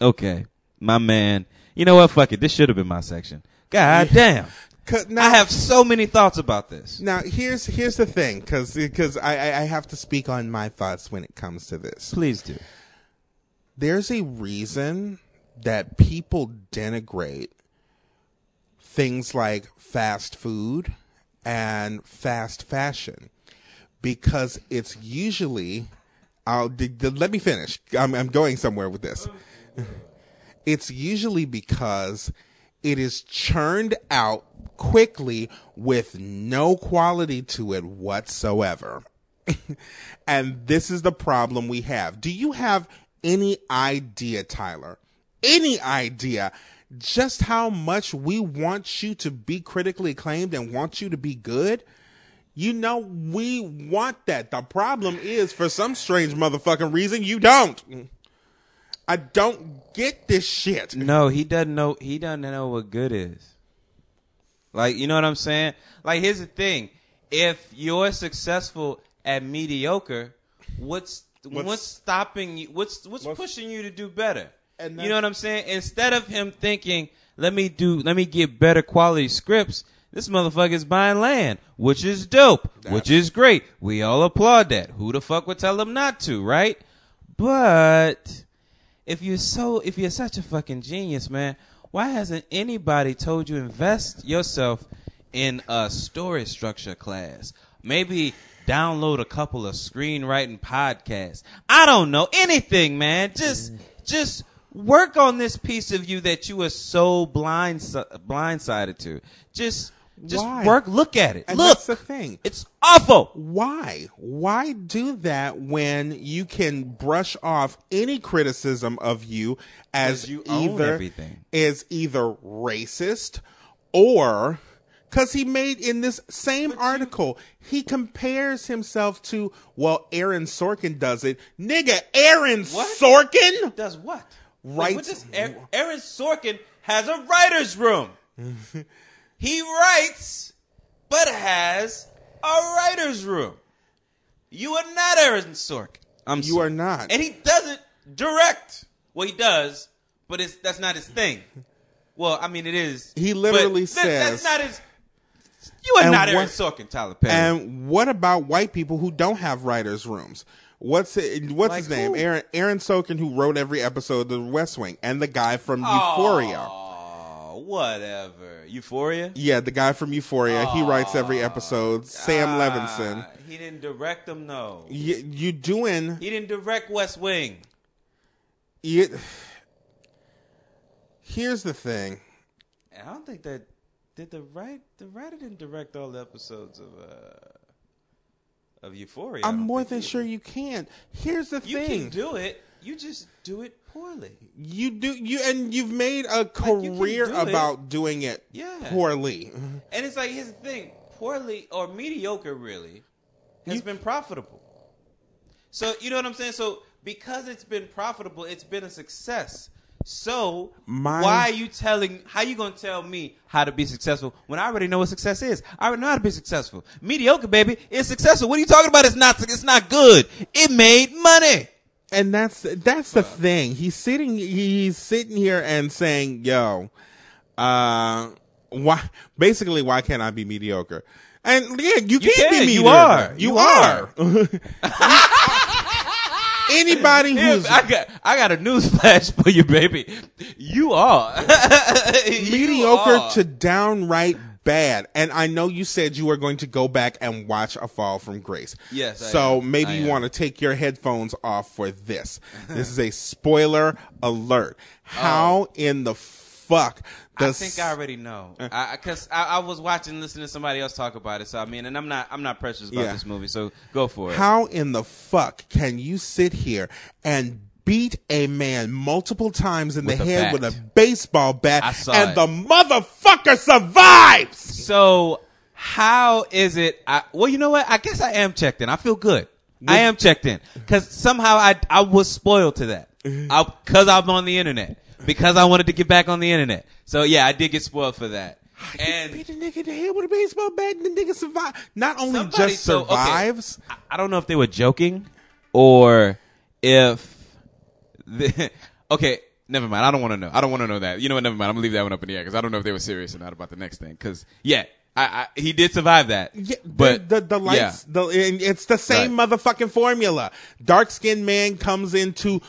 Okay, my man. You know what? Fuck it. This should have been my section. God damn. 'Cause Now, I have so many thoughts about this. now here's here's the thing, because because I, I I have to speak on my thoughts when it comes to this. Please do. there's a reason that people denigrate things like fast food and fast fashion because it's usually I'll d- d- let me finish. I'm, I'm going somewhere with this. It's usually because it is churned out quickly with no quality to it whatsoever. and this is the problem we have. Do you have any idea, Tyler? Any idea just how much we want you to be critically acclaimed and want you to be good? You know, we want that. The problem is, for some strange motherfucking reason, you don't. I don't get this shit. No, he doesn't know. He doesn't know what good is. Like, you know what I'm saying? Like, here's the thing: if you're successful at mediocre, what's what's, What's- stopping you? What's what's, what's- pushing you to do better? And you know what I'm saying? Instead of him thinking, "Let me do, let me get better quality scripts," this motherfucker is buying land, which is dope, which is great. We all applaud that. Who the fuck would tell him not to, right? But if you're so if you're such a fucking genius, man, why hasn't anybody told you invest yourself in a story structure class? Maybe download a couple of screenwriting podcasts. I don't know anything, man. Just just work on this piece of you that you are so blind blindsided to. Just just Why? work. Look at it. And look, that's the thing. it's awful. Why? Why do that when you can brush off any criticism of you as you either everything. is either racist or because he made in this same article he compares himself to well Aaron Sorkin does it nigga Aaron What? Sorkin Does what? Writes- what does Aaron, Sorkin has a writer's room. he writes, but has a writer's room. You are not Aaron Sorkin. I'm You sorry. are not. and he doesn't direct. Well, he does, but it's that's not his thing. Well, I mean, it is. He literally that- that's not his. You are not Aaron what- Sorkin, Tyler Perry. And what about white people who don't have writers' rooms? What's it, what's Like his name? who? Aaron Aaron Sorkin, who wrote every episode of The West Wing, and the guy from Euphoria. Oh, whatever. Euphoria. Yeah, the guy from Euphoria. He writes every episode. Sam Levinson. He didn't direct them, though. You, you doing? He didn't direct West Wing. You, here's the thing. I don't think that did the right the writer didn't direct all the episodes of uh of Euphoria. I'm more than sure you can. Here's the You thing. You can do it. You just do it poorly. You do you and you've made a you career do it. about doing it Yeah. poorly. And it's like here's the thing: poorly or mediocre really has been profitable. So you know what I'm saying? So because it's been profitable, it's been a success. So My- why are you telling? How you gonna tell me how to be successful when I already know what success is? I already know how to be successful. Mediocre, baby, it's successful. What are you talking about? It's not. It's not good. It made money. And that's that's the thing. He's sitting he's sitting here and saying, "Yo, uh why basically why can't I be mediocre?" And yeah, you, can't can. be mediocre. You are. You, You are. Anybody who's I got. I got a news flash for you, baby. You are You mediocre are. to downright bad. And I know you said you were going to go back and watch A Fall from Grace. Yes, So maybe I you am. want to take your headphones off for this. this is a spoiler alert. How oh. in the fuck I think I already know. Uh. I because I, I was watching, listening to somebody else talk about it. So I mean, and I'm not, I'm not precious about Yeah. this movie. So go for it. How in the fuck can you sit here and beat a man multiple times in With the head bat. with a baseball bat I and it. the motherfucker survives? So how is it? I, well, you know what? I guess I am checked in. I feel good. I am checked in because somehow I I was spoiled to that because I'm on the internet because I wanted to get back on the internet. So yeah, I did get spoiled for that. Ah, and beat a nigga in the head with a baseball bat and the nigga survive. Not only just so, okay. survives, I, I don't know if they were joking or if the, okay never mind i don't want to know i don't want to know that you know what never mind i'm gonna leave that one up in the air because i don't know if they were serious or not about the next thing because yeah I, I, he did survive that yeah, but the, the, the lights, the, and it's the same Right. motherfucking formula. Dark skinned man comes into,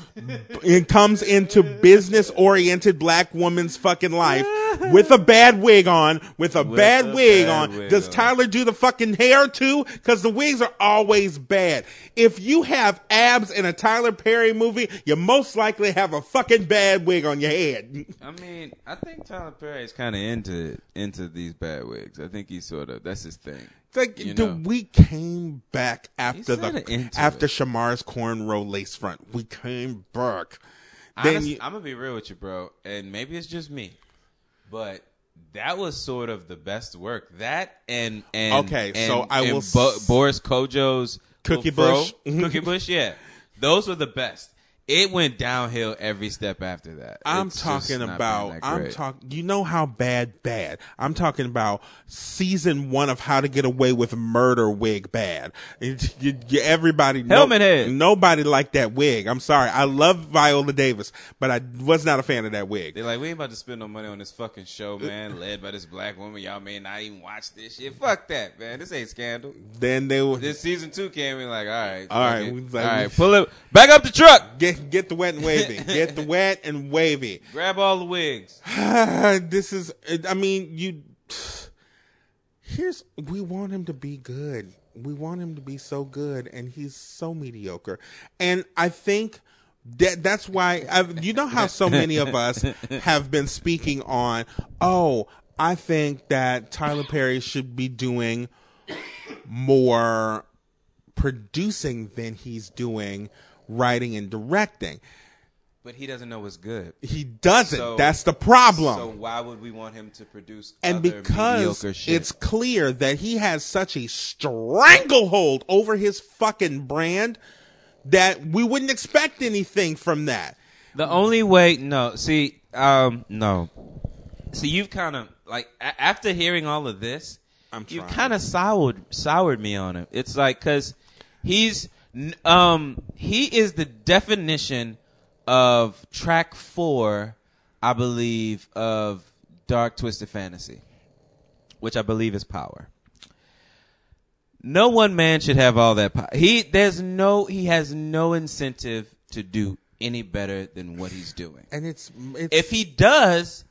it comes into business oriented black woman's fucking life with a bad wig on, with a bad a wig bad on. wig Does on. Tyler do the fucking hair too? Cause the wigs are always bad. If you have abs in a Tyler Perry movie, you most likely have a fucking bad wig on your head. i mean i think tyler perry is kind of into into these bad wigs i think he's sort of that's his thing It's like You the, we came back after the after it. Shemar's cornrow lace front. We came back. Honest, you, i'm gonna be real with you bro and maybe it's just me but that was sort of the best work. That and and Okay, and- so I will Bo- Boris Kodjoe's Cookie Fro- Bush. Cookie Bush, yeah, those were the best. It went downhill every step after that. I'm It's talking about. I'm talking. You know how bad bad. I'm talking about season one of How to Get Away with Murder wig bad. It- you- you- everybody. no- Helmet head. Nobody liked that wig. I'm sorry. I love Viola Davis, but I was not a fan of that wig. They're like, we ain't about to spend no money on this fucking show, man. Led by this black woman, y'all may not even watch this shit. Fuck that, man. This ain't scandal. Then they will This season two came in like, all right, All right, we- all like, right, pull it, back up the truck, get get the wet and wavy. get the wet and wavy. grab all the wigs. this is. I mean, you. Here's. We want him to be good. We want him to be so good, and he's so mediocre. And I think that that's why. i you know how so many of us have been speaking on. Oh, I think that Tyler Perry should be doing more producing than he's doing writing and directing. But he doesn't know what's good. He doesn't. So- That's the problem. So why would we want him to produce and because it's clear that he has such a stranglehold over his fucking brand that we wouldn't expect anything from that. The only way, no, see, um, no. See, you've kind of like a- after hearing all of this, I'm you've kind of soured soured me on him. It's like because he's um he is the definition of track four, I believe, of Dark Twisted Fantasy, which I believe is power. No one man should have all that power. He there's no he has no incentive to do any better than what he's doing. And it's, it's If he does,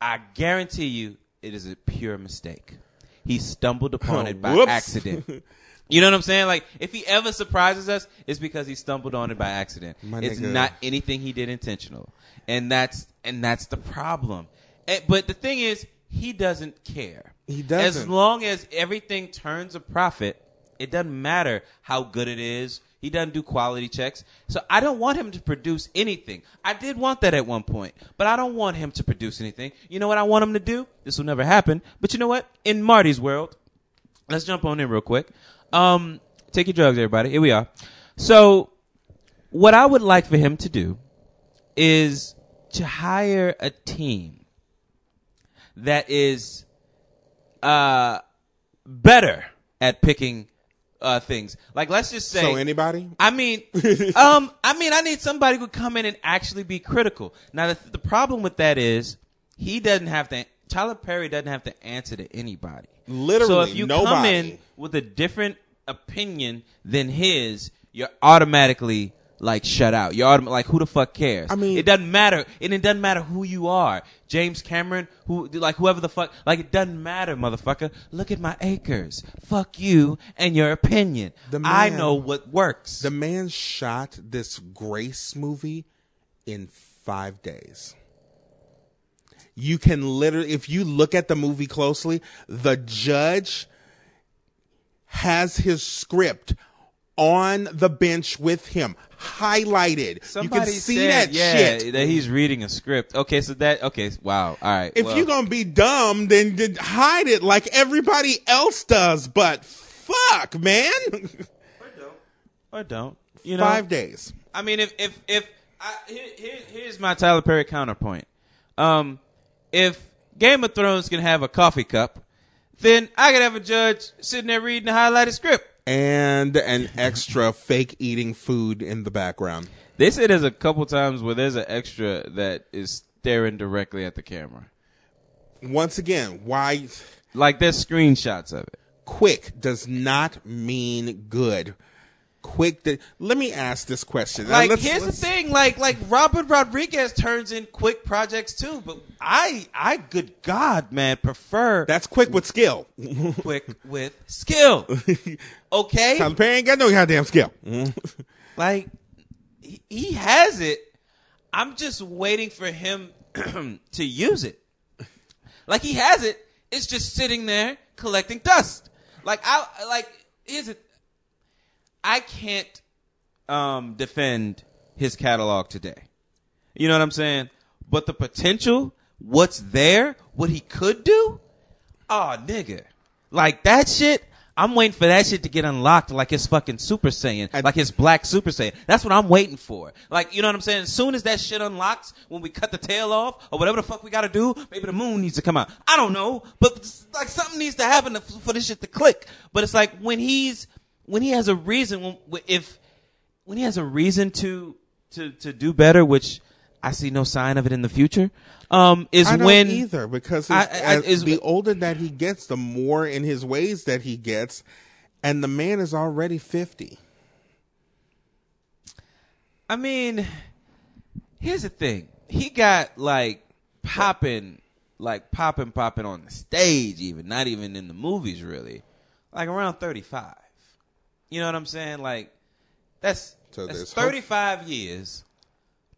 I guarantee you it is a pure mistake. He stumbled upon it by accident. You know what I'm saying? Like, if he ever surprises us, it's because he stumbled on it by accident. My it's nigga. not anything he did intentional, and that's and that's the problem. Eh, But the thing is, he doesn't care. He doesn't. As long as everything turns a profit, it doesn't matter how good it is. He doesn't do quality checks. So I don't want him to produce anything. I did want that at one point, but I don't want him to produce anything. You know what I want him to do? This will never happen. But you know what? In Marty's world, let's jump on in real quick. Um, take your drugs, everybody. Here we are. So, what I would like for him to do is to hire a team that is uh, better at picking uh, things. Like, let's just say. so anybody? I mean, um, I mean, I need somebody who come in and actually be critical. Now, the, the problem with that is he doesn't have to. Tyler Perry doesn't have to answer to anybody. Literally, so if you come in with a different opinion than his, you're automatically like shut out. You're autom- like, who the fuck cares? I mean- it doesn't matter, and it doesn't matter who you are. James Cameron, who like whoever the fuck, like it doesn't matter, motherfucker. Look at my acres. Fuck you and your opinion. The I know what works. The man shot this Grace movie in five days. You can literally, if you look at the movie closely, the judge has his script on the bench with him, highlighted. Somebody you can see said, that yeah, shit. that he's reading a script. Okay, so that okay, wow, all right. If well, you're gonna be dumb, then, then hide it like everybody else does. But fuck, man, or don't, Or don't. you know, five days. I mean, if if if I, here, here, here's my Tyler Perry counterpoint. Um, if Game of Thrones can have a coffee cup, then I could have a judge sitting there reading a highlighted script. and an extra fake eating food in the background. They say there's a couple times where there's an extra that is staring directly at the camera. Once again, why Like there's screenshots of it. quick does not mean good. Quick. th- let me ask this question. Like let's- here's let's- the thing, like like Robert Rodriguez turns in quick projects too, but I I good God man prefer That's quick with skill. quick with skill. Okay, Tyler Perry ain't got no goddamn skill. like he, he has it. I'm just waiting for him to use it. Like he has it. It's just sitting there collecting dust. Like I like here's it. I can't um, defend his catalog today. You know what I'm saying? But the potential what's there, what he could do, oh nigga, like that shit. I'm waiting for that shit to get unlocked like his fucking Super Saiyan, And- like his black Super Saiyan. That's what I'm waiting for. Like, you know what I'm saying? As soon as that shit unlocks, when we cut the tail off, or whatever the fuck we gotta do, maybe the moon needs to come out. I don't know, but like something needs to happen to, for this shit to click. But it's like when he's, when he has a reason, when, if, when he has a reason to, to, to do better, which I see no sign of it in the future, um, is I don't when, either because I- as, I- as the older that he gets, the more in his ways that he gets, and the man is already fifty. I mean, here's the thing. He got like popping, like popping, popping on the stage, even not even in the movies, really. Like around 35. You know what I'm saying? Like that's, So that's there's hope. 35 years,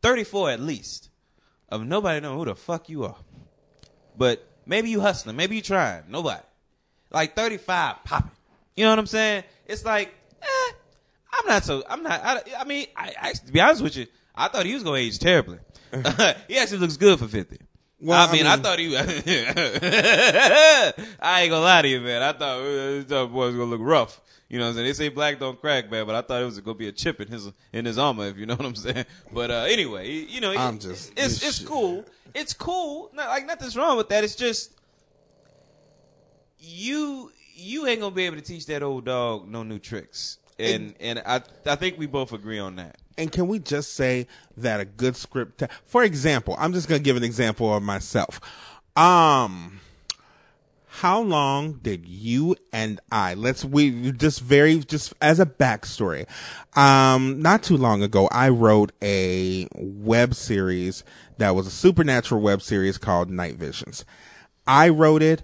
34 at least, of nobody knowing who the fuck you are. But maybe you hustling, maybe you trying. Nobody. Like 35 popping. You know what I'm saying? It's like, eh, I'm not so. I'm not. I, I mean, I, I, to be honest with you, I thought he was going to age terribly. he actually looks good for fifty. Well, I mean, I I, thought he. I ain't gonna lie to you, man. I thought uh, this boy was gonna look rough. You know what I'm saying? They say black don't crack, man, but I thought it was gonna be a chip in his in his armor, if you know what I'm saying. But uh, anyway, you know, I'm just- it's it's shit. cool. It's cool. Not, like nothing's wrong with that. It's just you you ain't gonna be able to teach that old dog no new tricks. And and I I think we both agree on that. And can we just say that a good script, for example, I'm just going to give an example of myself. Um, how long did you and I, let's, we just very, just as a backstory, um, not too long ago, I wrote a web series that was a supernatural web series called Night Visions. I wrote it,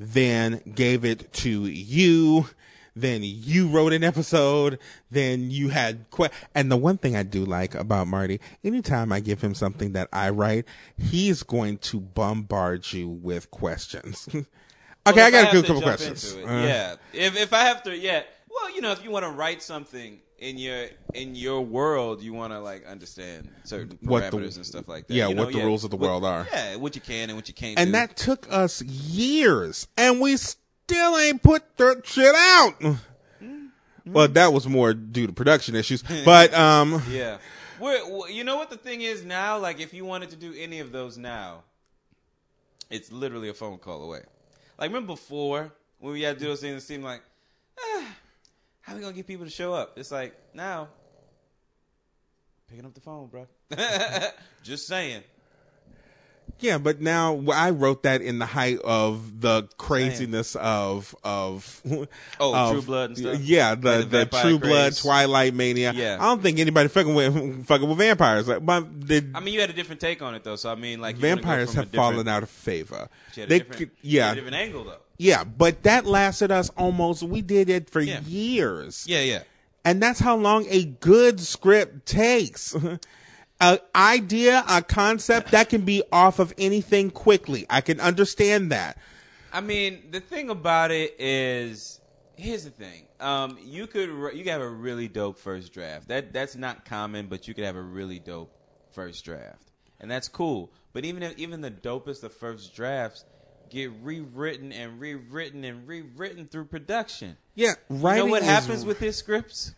then gave it to you, then you wrote an episode, then you had que- and the one thing I do like about Marty, anytime I give him something that I write, he's going to bombard you with questions. okay, I got a good couple questions. Uh, yeah, if if I have to, yeah. Well, you know, if you want to write something in your in your world, you want to like understand certain parameters What the- and stuff like that. yeah, you know, what the rules of the what- world are. Yeah, what you can and what you can't. and do. that took us years, and we still ain't put that shit out. Well, that was more due to production issues, but um, Yeah. We're, you know what the thing is now? Like, if you wanted to do any of those now, it's literally a phone call away. Like, remember before when we had to do those things? It seemed like, ah, how we gonna get people to show up? It's like now, picking up the phone, bro. Just saying. Yeah, but now I wrote that in the height of the craziness of of Oh, of- True Blood and stuff? Yeah, the And the the, True Blood. Twilight mania. Yeah. I don't think anybody fucking with fucking with vampires. Like, I mean, you had a different take on it though, so I mean, like you wanna go vampires have fallen out of favor. They could- yeah, a different angle though. yeah, but that lasted us almost. We did it for Yeah. years. Yeah, yeah. And that's how long a good script takes. a idea, a concept that can be off of anything quickly. I can understand that. I mean, the thing about it is, here's the thing. Um, you could you could have a really dope first draft. That that's not common, but you could have a really dope first draft, and that's cool. But even if, even the dopest of first drafts get rewritten and rewritten and rewritten through production. Yeah, You writing know what happens with his scripts?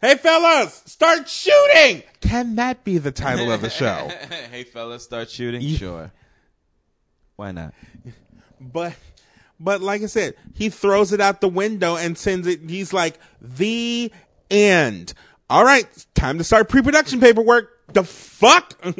Hey fellas, start shooting! Can that be the title of the show? hey fellas, start shooting. Yeah. Sure. Why not? but but like I said, he throws it out the window and sends it he's like the end. All right, time to start pre-production paperwork. The fuck?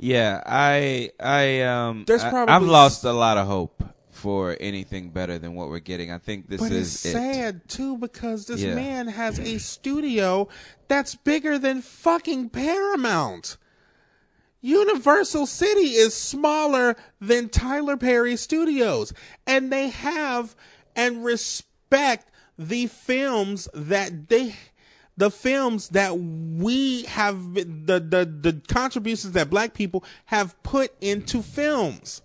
Yeah, I I um There's I- probably I've lost a lot of hope for anything better than what we're getting. I think this but is it's it. sad too because this Yeah. man has a studio that's bigger than fucking Paramount. Universal City is smaller than Tyler Perry Studios, and they have and respect the films that they the films that we have the the the contributions that black people have put into films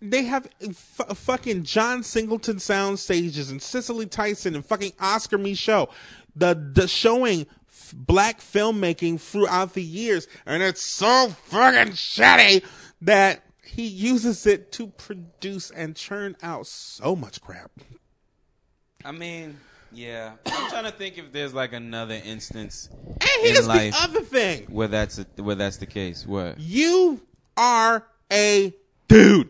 they have f- fucking John Singleton sound stages and Cicely Tyson and fucking Oscar show. The the showing f- black filmmaking throughout the years, and it's so fucking shitty that he uses it to produce and churn out so much crap. I mean, yeah. I'm trying to think if there's like another instance And in here's life the other thing: where that's a, where that's the case. What? you are a dude.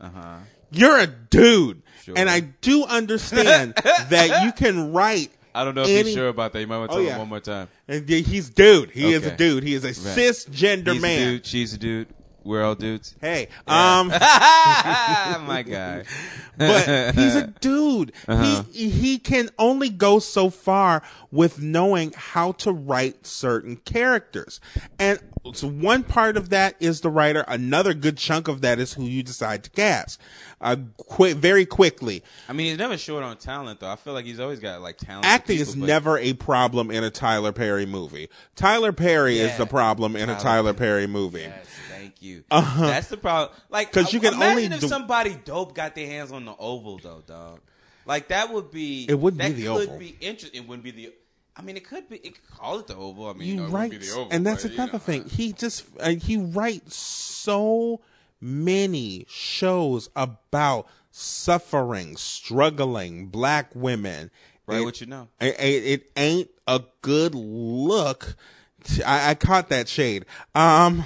Uh huh. You're a dude, Sure. and I do understand that you can write. I don't know if Any- you're sure about that. You might want to Oh, tell yeah. him one more time. And he's dude. He is a dude. He is a cisgender He's man. a dude. She's a dude. We're all dudes. Hey, um, My guy. but he's a dude. Uh-huh. He he can only go so far with knowing how to write certain characters, and so one part of that is the writer. Another good chunk of that is who you decide to cast. Uh, quick, very quickly. I mean, he's never short on talent, though. I feel like he's always got like talent. Acting is never a problem in a Tyler Perry movie. Tyler Perry is the problem in a Tyler Tyler Perry movie. Yes, thank you. That's the problem. Like, because you can imagine only if do- somebody dope got their hands on the oval, though, dog. Like that would be. It wouldn't that be the could Oval. Be interesting. It wouldn't be the. I mean, it could be. It could call it the oval. I mean, you you know, it write, wouldn't be the oval, and that's but, you another know. thing. He just uh, he writes so many shows about suffering, struggling black women. Right, It- what you know. It, it, it ain't a good look. to- I, I caught that shade. Um,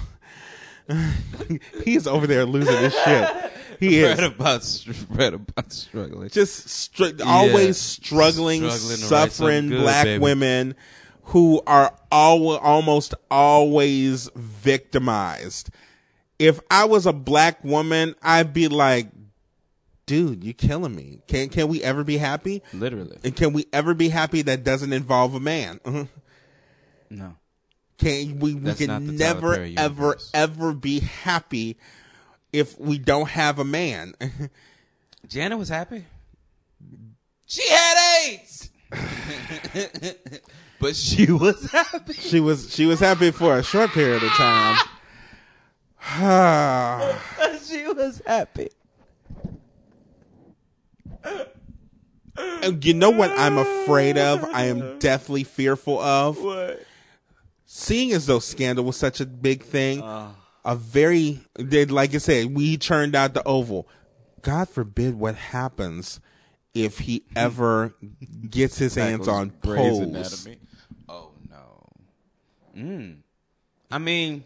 he's over there losing his shit. He is Read about str- read about struggling. just str- always struggling, Struggling to write suffering something good, black baby. women who are al- almost always victimized. If I was a black woman, I'd be like, dude, you're killing me. Can can we ever be happy? Literally, And can we ever be happy that doesn't involve a man? no. Can we, we can never ever ever be happy if we don't have a man. Janet was happy. She had AIDS, but she was happy. she was she was happy for a short period of time. she was happy. And you know what I'm afraid of? I am deathly fearful of. What? Seeing as though Scandal was such a big thing, a very, did like I said, we turned out the Oval. God forbid what happens if he ever gets his hands on Grey's Pose. Oh no. Mm. I mean,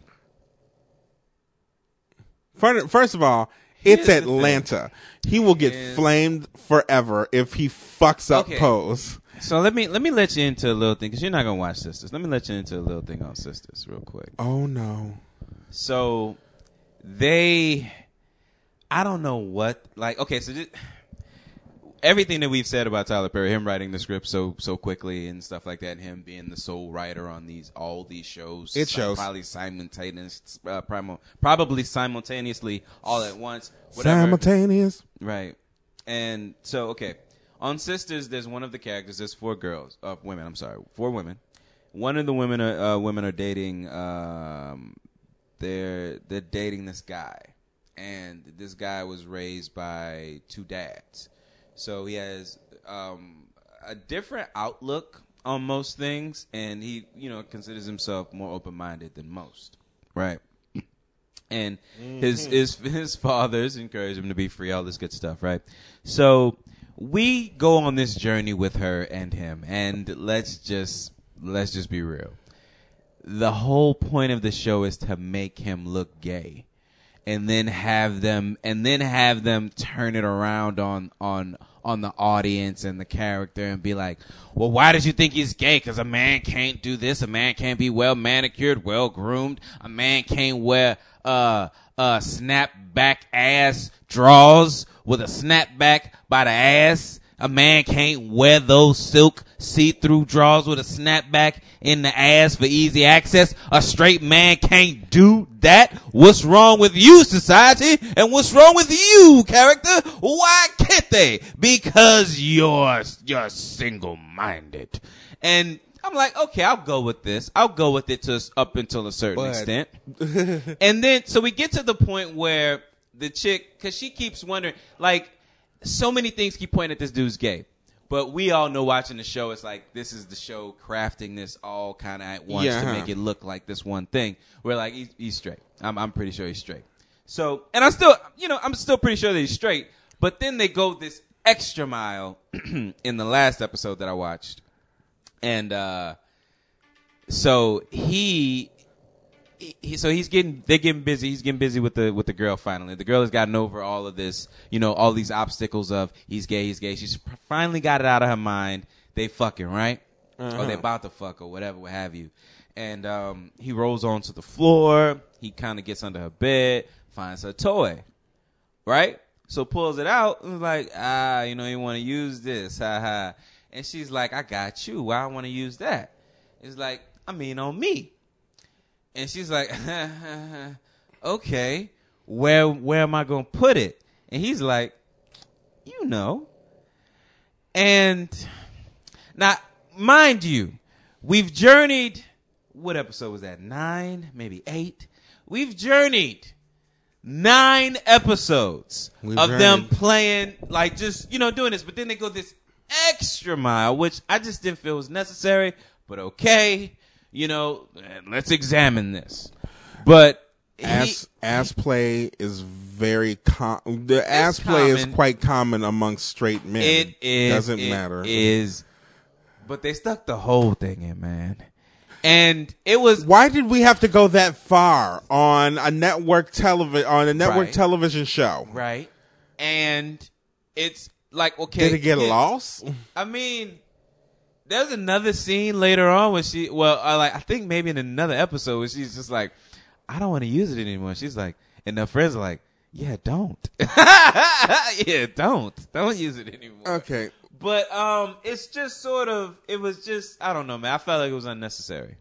Fir- First of all, it's Here's the thing. Atlanta. He will get flamed forever if he fucks up Okay. Pose. So let me let me let you into a little thing because you're not gonna watch Sisters. Let me let you into a little thing on Sisters real quick. Oh no. So they, I don't know what like. Okay, so just, everything that we've said about Tyler Perry, him writing the script so so quickly and stuff like that, and him being the sole writer on these all these shows, It shows. probably simultaneous, uh, primo, probably simultaneously all at once, whatever. Simultaneous. Right. And so, okay. On Sisters, there's one of the characters. There's four girls, uh, women. I'm sorry, four women. One of the women are uh, women are dating. Um, they're they're dating this guy, and this guy was raised by two dads, so he has um, a different outlook on most things, and he you know considers himself more open minded than most. Right and his his his fathers encourage him to be free, all this good stuff, right? So we go on this journey with her and him, and let's just let's just be real. The whole point of the show is to make him look gay, and then have them and then have them turn it around on on on the audience and the character and be like, well, why did you think he's gay? Because a man can't do this. A man can't be well manicured, well groomed. A man can't wear uh uh snap back ass draws with a snapback by the ass. A man can't wear those silk see-through drawers with a snapback in the ass for easy access. A straight man can't do that. What's wrong with you, society? And what's wrong with you, character? Why can't they? Because you're you're single-minded. And I'm like, okay, I'll go with this. I'll go with it to up until a certain But- extent. and then so we get to the point where the chick, because she keeps wondering, like, so many things keep pointing at this dude's gay. But we all know watching the show, it's like this is the show crafting this all kind of at once Yeah. to make it look like this one thing. We're like, he's, he's straight. I'm, I'm pretty sure he's straight. So, and I'm still, you know, I'm still pretty sure that he's straight. But then they go this extra mile in the last episode that I watched, and uh, so he he, so he's getting they're getting busy. He's getting busy with the with the girl finally. The girl has gotten over all of this, you know, all these obstacles of he's gay, he's gay. She's finally got it out of her mind. They fucking right, or they about to fuck or whatever, what have you. And um, he rolls onto the floor. He kind of gets under her bed, finds her toy, right? So pulls it out and like, ah, you know, you want to use this, ha ha. And she's like, I got you. Why I want to use that? It's like, I mean, on me. And she's like, okay, where where am I gonna put it? And he's like, you know. And now, mind you, we've journeyed. What episode was that? Nine, maybe eight. We've journeyed nine episodes We've of them playing, like just you know doing this. But then they go this extra mile, which I just didn't feel was necessary. But okay, you know, let's examine this. But he- ass ass play is very com- the ass play is quite common amongst straight men. It is. doesn't it matter. Is, but they stuck the whole thing in, man. And it was Why did we have to go that far on a network television on a network Right. television show? right, and it's like okay. Did it get yeah, lost? I mean, there's another scene later on where she, well, I like I think maybe in another episode where she's just like, I don't want to use it anymore. She's like, and her friends are like, Yeah, don't. yeah, don't. Don't use it anymore. Okay. But um, it's just sort of. It was just. I don't know, man. I felt like it was unnecessary.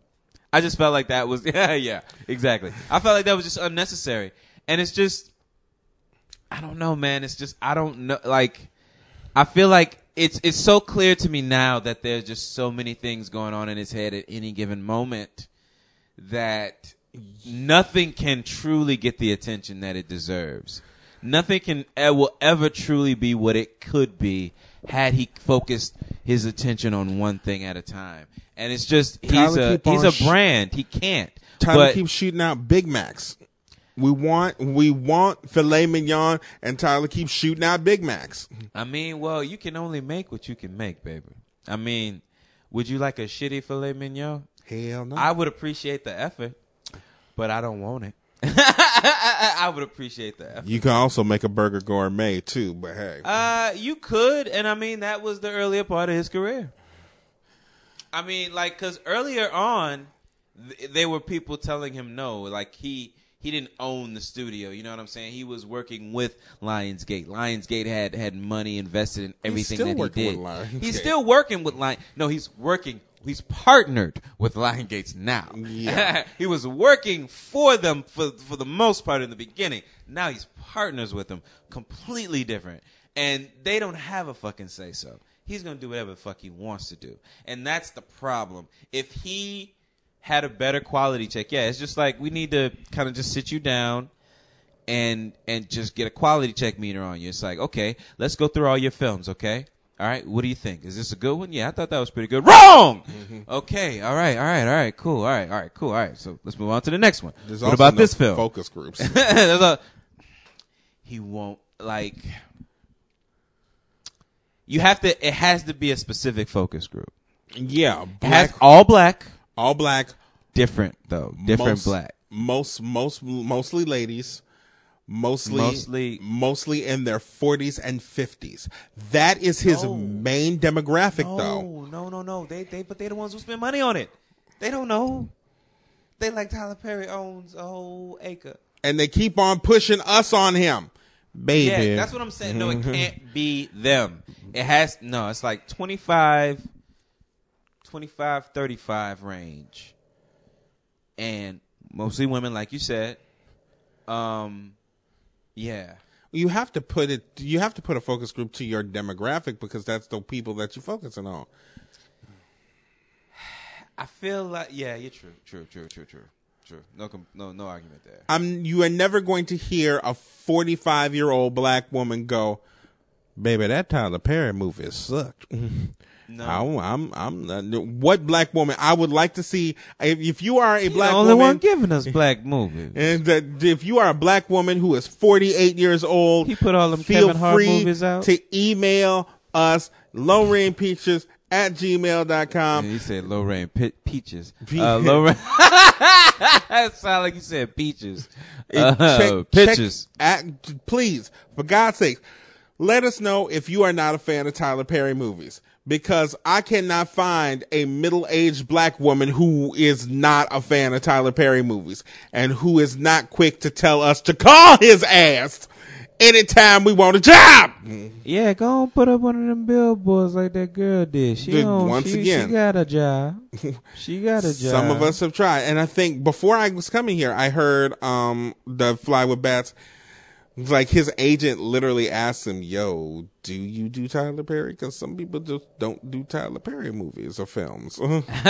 I just felt like that was. Yeah, yeah, exactly. I felt like that was just unnecessary, and it's just. I don't know, man. It's just I don't know. Like, I feel like it's it's so clear to me now that there's just so many things going on in his head at any given moment that nothing can truly get the attention that it deserves. Nothing can eh, will ever truly be what it could be had he focused his attention on one thing at a time. And it's just he's Tyler, a he's a brand. He can't. Tyler but keeps shooting out Big Macs. We want we want filet mignon, and Tyler keeps shooting out Big Macs. I mean, well, you can only make what you can make, baby. I mean, would you like a shitty filet mignon? Hell no. I would appreciate the effort, but I don't want it. I would appreciate the effort. you can also make a burger gourmet too, but hey, Uh, you could, and I mean that was the earlier part of his career. I mean, like, cause earlier on, th- there were people telling him no, like he he didn't own the studio. You know what I'm saying? He was working with Lionsgate. Lionsgate had had money invested in everything that he did. He's still working with Lion. No, he's working. He's partnered with Lionsgate now. Yeah. he was working for them for for the most part in the beginning. Now he's partners with them, completely different, and they don't have a fucking say so. He's gonna do whatever the fuck he wants to do, and that's the problem. If he had a better quality check, yeah, it's just like we need to kind of just sit you down and and just get a quality check meter on you. It's like, okay, let's go through all your films, okay? All right, what do you think? Is this a good one? Yeah, I thought that was pretty good. Wrong. Mm-hmm. Okay, all right, all right, all right, cool, all right, all right, cool, all right. So let's move on to the next one. there's what about no this film? Focus groups. There's a- he won't like. You have to. It has to be a specific focus group. yeah, It has all black, all black, different though, different most, black. Most most mostly ladies. Mostly, Mostly- mostly in their 40s and 50s. That is his No. main demographic, though. No, no, no, no. They, they, but they're the ones who spend money on it. They don't know. They like Tyler Perry owns a whole acre. And they keep on pushing us on him, baby. Yeah, that's what I'm saying. No, it can't be them. It has no. It's like 25, 25, 35 range, and mostly women, like you said. Um, yeah. you have to put it. You have to put a focus group to your demographic because that's the people that you're focusing on. I feel like yeah, you're true, true, true, true, true, true. No, no, no argument there. I'm. You are never going to hear a 45 year old black woman go, Baby, that Tyler Perry movie sucked. No. I'm, I'm, I'm what black woman I would like to see if, if you are a black the only woman one giving us black movies. and that if you are a black woman who is 48 years old, He put all them feel Kevin Hart free movies out. to email us lowrainpeaches at gmail.com. And you said Lorraine Pe- Peaches. Pe- Uh, Lorraine. that sound like you said peaches. Uh, check, pitches. check at, please, for God's sake, let us know if you are not a fan of Tyler Perry movies. Because I cannot find a middle aged black woman who is not a fan of Tyler Perry movies and who is not quick to tell us to call his ass anytime we want a job. Yeah, go on, put up one of them billboards like that girl did. She on, once she, again. she got a job. She got a job. Some of us have tried. And I think before I was coming here, I heard um the Fly with Bats. Like his agent literally asked him, "Yo, do you do Tyler Perry? Because some people just don't do Tyler Perry movies or films."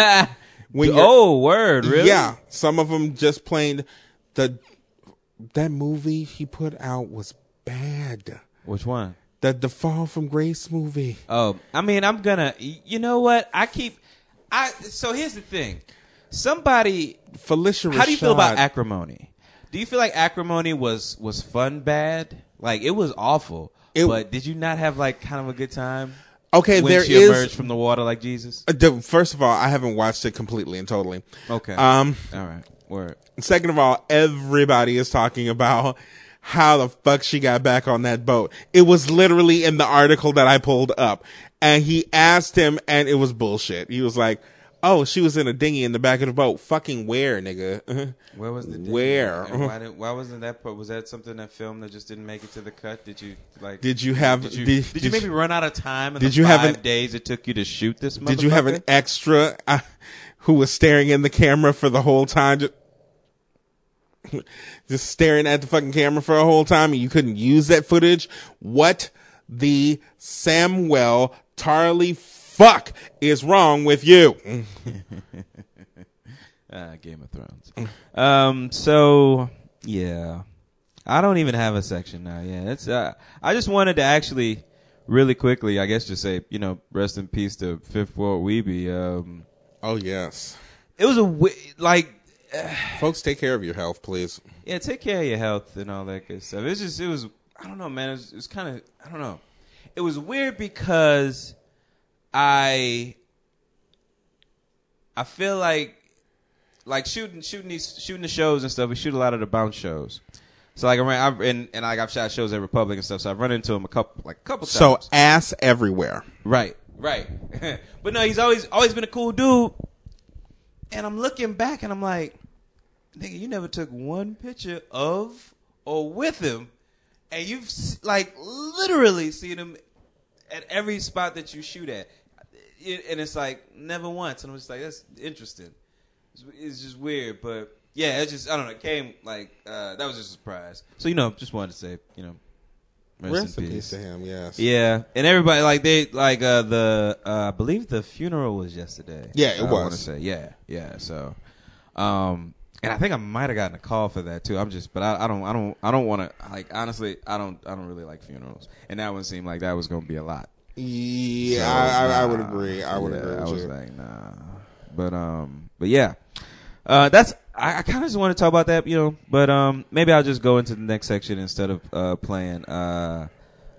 oh, word, really? yeah, some of them just plain the that movie he put out was bad. Which one? The the Fall from Grace movie. Oh, I mean, I'm gonna. You know what? I keep. I so here's the thing. Somebody, Felicia. how do you feel about acrimony? Do you feel like acrimony was was fun bad? Like it was awful. It- but did you not have like kind of a good time? Okay, when there she is emerged from the water like Jesus. Uh, First of all, I haven't watched it completely and totally. Okay. Um. All right. Word. Second of all, everybody is talking about how the fuck she got back on that boat. It was literally in the article that I pulled up, and he asked him, and it was bullshit. He was like, "Oh, she was in a dinghy in the back of the boat. Fucking where, nigga? Where was the dinghy? Where? Why, did, why wasn't that? Was that something that film that just didn't make it to the cut? Did you like? Did you have? Did you, did, did, you maybe run out of time in did the you have an- days it took you to shoot this? Did you have an extra uh, who was staring in the camera for the whole time? Just, just staring at the fucking camera for a whole time and you couldn't use that footage? What the Samwell Tarly fuck is wrong with you? Uh, Game of Thrones. um. So yeah, I don't even have a section now. Yeah, it's. Uh, I just wanted to actually, really quickly, I guess, just say, you know, rest in peace to Fifth Ward Weebie. Um, Oh, yes. it was a wi- like, Folks, take care of your health, please. yeah, take care of your health and all that good stuff. It's just, it was, I don't know, man. It was, it was kind of, I don't know. It was weird because I, I feel like, like shooting, shooting these, shooting the shows and stuff. We shoot a lot of the bounce shows. So like I ran, I, and and like I've shot shows at Republic and stuff. So I've run into him a couple, like a couple times. So, ass everywhere. Right, right. but no, he's always always been a cool dude. And I'm looking back and I'm like, nigga, you never took one picture of or with him, and you've like literally seen him at every spot that you shoot at. It- and it's like never once, and I'm just like, that's interesting. It's, it's just weird, but yeah, it just I don't know. It came like uh, that was just a surprise. So you know, just wanted to say, you know, rest, Rest in in peace. to him, yes. Yeah, and everybody like they like uh the uh, I believe the funeral was yesterday. Yeah, it I was. want to say yeah, yeah. So, um, and I think I might have gotten a call for that too. I'm just, but I, I don't, I don't, I don't want to like honestly, I don't, I don't really like funerals, and that one seemed like that was going to be a lot. Yeah, So, I, I, I would agree. I would Yeah, agree I was you. like, nah, but um, but yeah, uh, that's I, I kind of just want to talk about that, you know. But um, maybe I'll just go into the next section instead of uh playing uh.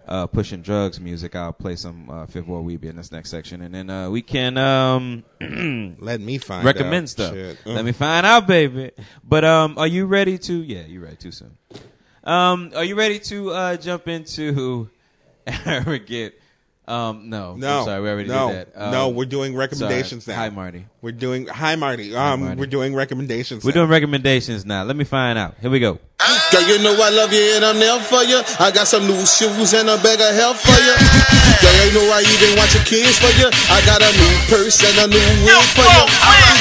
Uh, pushing drugs music. I'll play some uh, Fifth Ward Weebie in this next section, and then uh, we can um, Let me find recommend out. stuff. Shit. Let me find out, baby. But um, are you ready to? Yeah, you're ready too soon. Um, are you ready to uh, jump into arrogant? Um, no, No, I'm sorry, we already no, did that. Um, no. We're doing recommendations sorry. now. Hi, Marty. We're doing hi Marty. Um, Marty. we're doing recommendations. We're now. doing recommendations now. Let me find out. Here we go. Girl, you know I love you and I'm there for you. I got some new shoes and a bag of help for you. Girl, you know I even want your kids for you. I got a new purse and a new wig for you.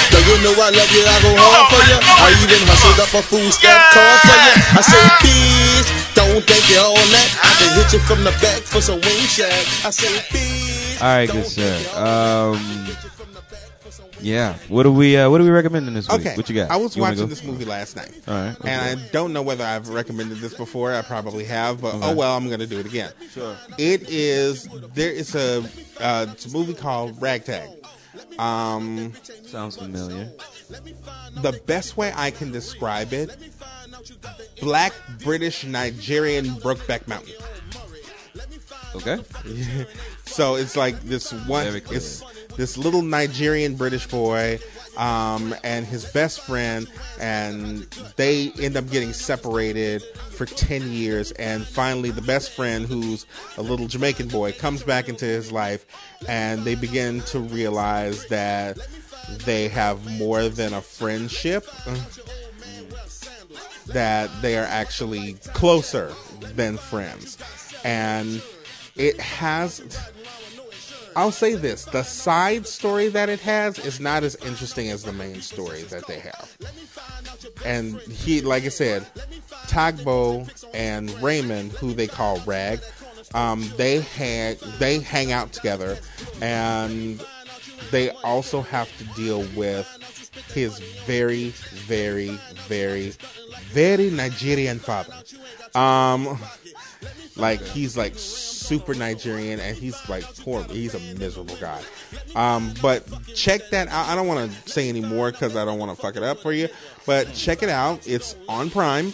Girl, you know I love you, I go hard for you. I even hustled up a food stamp card for you. I say, bitch, don't think you're all that. I can hit you from the back for some wing shag. I say, bitch. All right, don't good sir. think you all that. Um, Yeah. What do we uh, What do we recommending this week? Okay, What you got? I was You watching this movie last night. All right. and I don't know whether I've recommended this before. I probably have, but Okay. oh well, I'm going to do it again. Sure. It is there is a uh, it's a movie called Ragtag. Um, Sounds familiar. the best way I can describe it: Black British Nigerian Brokeback Mountain. Okay. So it's like this one. It's this little Nigerian British boy, um, and his best friend, and they end up getting separated for ten years. And finally, the best friend, who's a little Jamaican boy, comes back into his life, and they begin to realize that they have more than a friendship. That they are actually closer than friends, and it has I'll say this: the side story that it has is not as interesting as the main story that they have. And he, like I said, Tagbo and Raymond, who they call Rag, um, they hang they hang out together, and they also have to deal with his very, very, very, very Nigerian father. Um, like he's like super Nigerian and he's like poor. He's a miserable guy. Um, but check that out. I don't want to say any more because I don't want to fuck it up for you. But check it out. It's on Prime.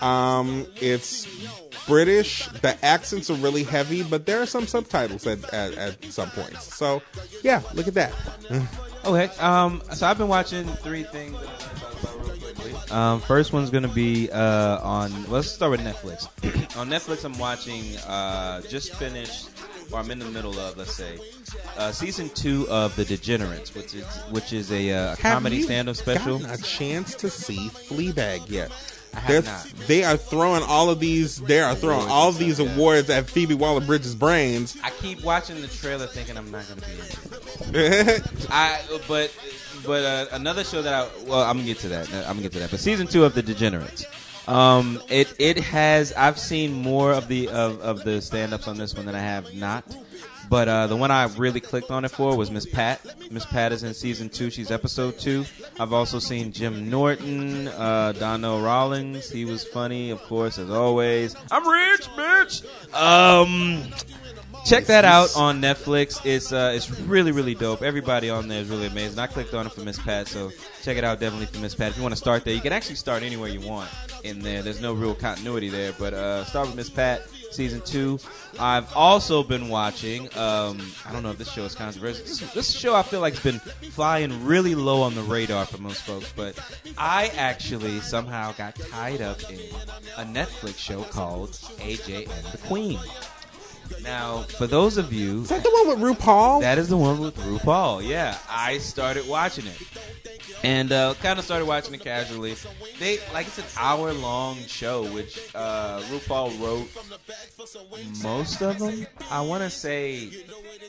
Um, it's British. The accents are really heavy, but there are some subtitles at, at, at some points. So yeah, look at that. Okay. Um. So I've been watching three things. Um. First one's gonna be uh on. Let's start with Netflix. on Netflix, I'm watching. Uh. Just finished, or I'm in the middle of. Let's say, uh, season two of The Degenerates, which is which is a, uh, comedy stand-up special. Gotten a chance to see Fleabag yet? They're-. They are throwing all of these. They are throwing all of these awards at Phoebe Waller-Bridge's brains. I keep watching the trailer, thinking I'm not gonna be into it. I but but uh, another show that I well I'm gonna get to that I'm gonna get to that. But season two of The Degenerates, um, it it has I've seen more of the of, of the stand ups on this one than I have not. But uh, the one I really clicked on it for was Miss Pat. Miss Pat is in season two. She's episode two. I've also seen Jim Norton, uh, Donnell Rawlings. He was funny, of course, as always. I'm rich, bitch. Um, check that out on Netflix. It's uh, it's really really dope. Everybody on there is really amazing. I clicked on it for Miss Pat, so check it out definitely for Miss Pat. If you want to start there, you can actually start anywhere you want in there. There's no real continuity there, but uh, start with Miss Pat season two. I've also been watching. Um, I don't know if this show is controversial. This, this show I feel like has been flying really low on the radar for most folks, but I actually somehow got tied up in a Netflix show called AJ and the Queen. Now, for those of you Is that the one with RuPaul? that is the one with RuPaul. Yeah, I started watching it, and uh, kind of started watching it casually. They like it's an hour long show, which uh, RuPaul wrote most of them. I want to say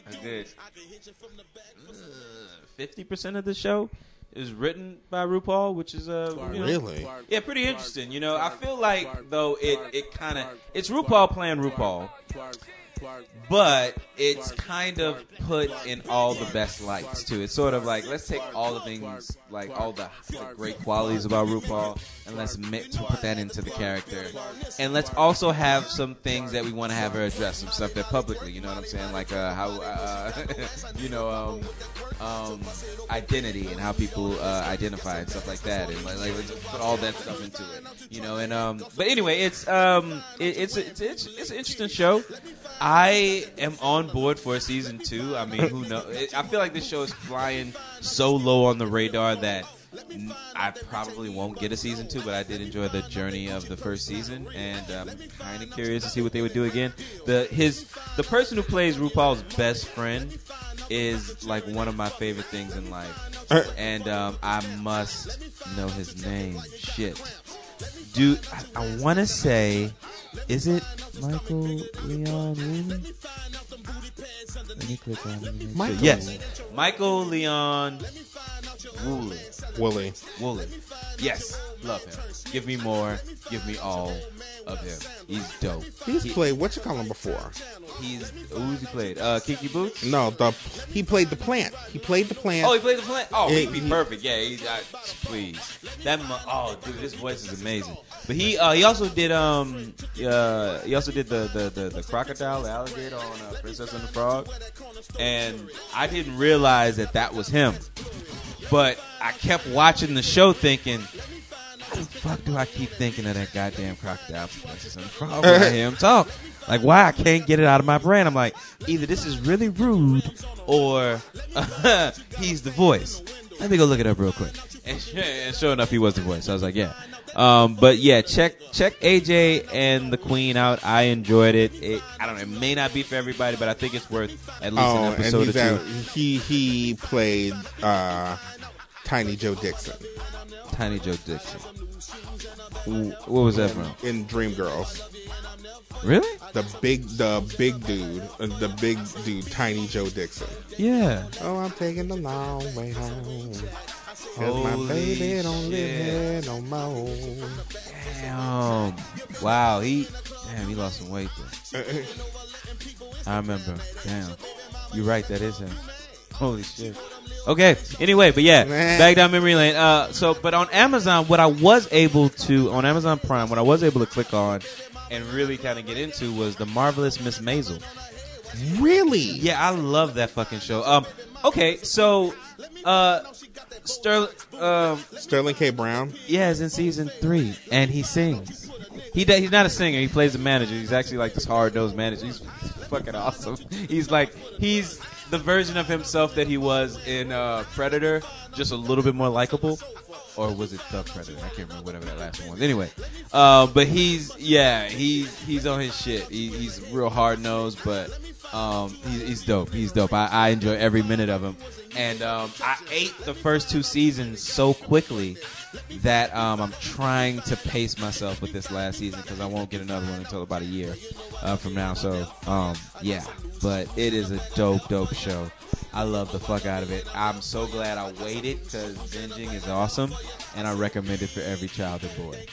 a good uh, fifty percent of the show is written by RuPaul, which is uh, you know, really? yeah, pretty interesting. You know, I feel like though it it kind of it's RuPaul playing RuPaul, but it's kind of put in all the best lights too. It's sort of like let's take all the things, like all the, the great qualities about RuPaul, and let's put that into the character, and let's also have some things that we want to have her address, some stuff that publicly, you know what I'm saying, like uh, how uh, you know um, um, identity and how people uh, identify and stuff like that, and like, like let's put all that stuff into it, you know. And um, but anyway, it's um, it, it's it's it's it's an interesting show. I am on board for season two. I mean, who knows? I feel like this show is flying so low on the radar that I probably won't get a season two. But I did enjoy the journey of the first season, and I'm kind of curious to see what they would do again. The his the person who plays RuPaul's best friend is like one of my favorite things in life, and um, I must know his name. Shit. Dude, I, I want to say, is it Michael Leon Wooley? Let me click on it. Michael. Yes, Michael Leon Wooley. Wooley. Wooley. Yes, love him. Give me more. Give me all. of him. He's dope. He's He- played what you call him before? He's who's he played? Uh, Kiki Boots. No, the he played the plant. He played the plant. Oh, he played the plant. Oh, Yeah, he'd be he- perfect. Yeah, he's I, please. That oh, dude, his voice is amazing. But he uh, he also did um uh he also did the the the, the crocodile, the alligator on uh, Princess and the Frog, and I didn't realize that that was him. But I kept watching the show thinking. How the fuck do I keep thinking of that goddamn crocodile the I him talk? Like, why I can't get it out of my brain? I'm like, either this is really rude or he's the voice. Let me go look it up real quick. And, and sure enough, he was the voice. I was like, yeah. Um, but yeah, check check AJ and the Queen out. I enjoyed it. it. I don't know. It may not be for everybody, but I think it's worth at least Oh, an episode or two. at, he he played uh, Tiny Joe Dixon Tiny Joe Dixon. Ooh, What was that from? in Dreamgirls. Really? The big the big dude, uh, the big dude, Tiny Joe Dixon. Yeah. Oh, I'm taking the long way home. Cause my Holy baby don't live here no more. Damn. Wow. He. Damn. He lost some weight there. I remember. Damn. You're right. That is him. Holy shit. Okay. Anyway, but yeah, Man. back down memory lane. Uh, so, but on Amazon, what I was able to on Amazon Prime, what I was able to click on and really kind of get into was the marvelous Miss Maisel. Really? Yeah, I love that fucking show. Um, okay, so uh, Sterling, um, Sterling K. Brown. yeah, is in season three, and he sings. He does, he's not a singer. He plays a manager. He's actually like this hard nosed manager. He's fucking awesome. He's like he's the version of himself that he was in uh, Predator, just a little bit more likable. Or was it the Predator? I can't remember whatever that last one was. Anyway, uh, but he's yeah, he's he's on his shit. He, he's real hard nosed, but um, he's, he's dope. He's dope. I, I enjoy every minute of him. And um, I ate the first two seasons so quickly that um, I'm trying to pace myself with this last season because I won't get another one until about a year uh, from now. So um, yeah, but it is a dope, dope show. I love the fuck out of it. I'm so glad I waited because binging is awesome, and I recommend it for every child and boy.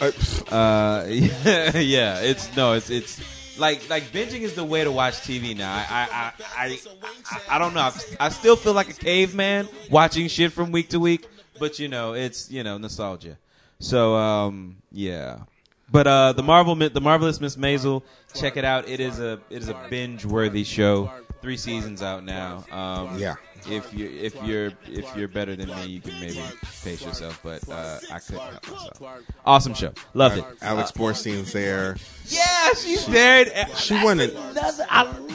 Uh, Uh, yeah, yeah, it's no, it's it's like like binging is the way to watch TV now. I I I I, I, I don't know. I, I still feel like a caveman watching shit from week to week, but you know, it's you know nostalgia. So um, yeah. But uh, the Marvel, the marvelous Miss Maisel, check it out. It is a it is a binge worthy show. Three seasons out now. Um, Yeah. If you if you're if you're better than me, you can maybe pace yourself. But uh, I couldn't help myself. Awesome show. Loved it. Alex Borstein's there. Yeah, she's there. She won an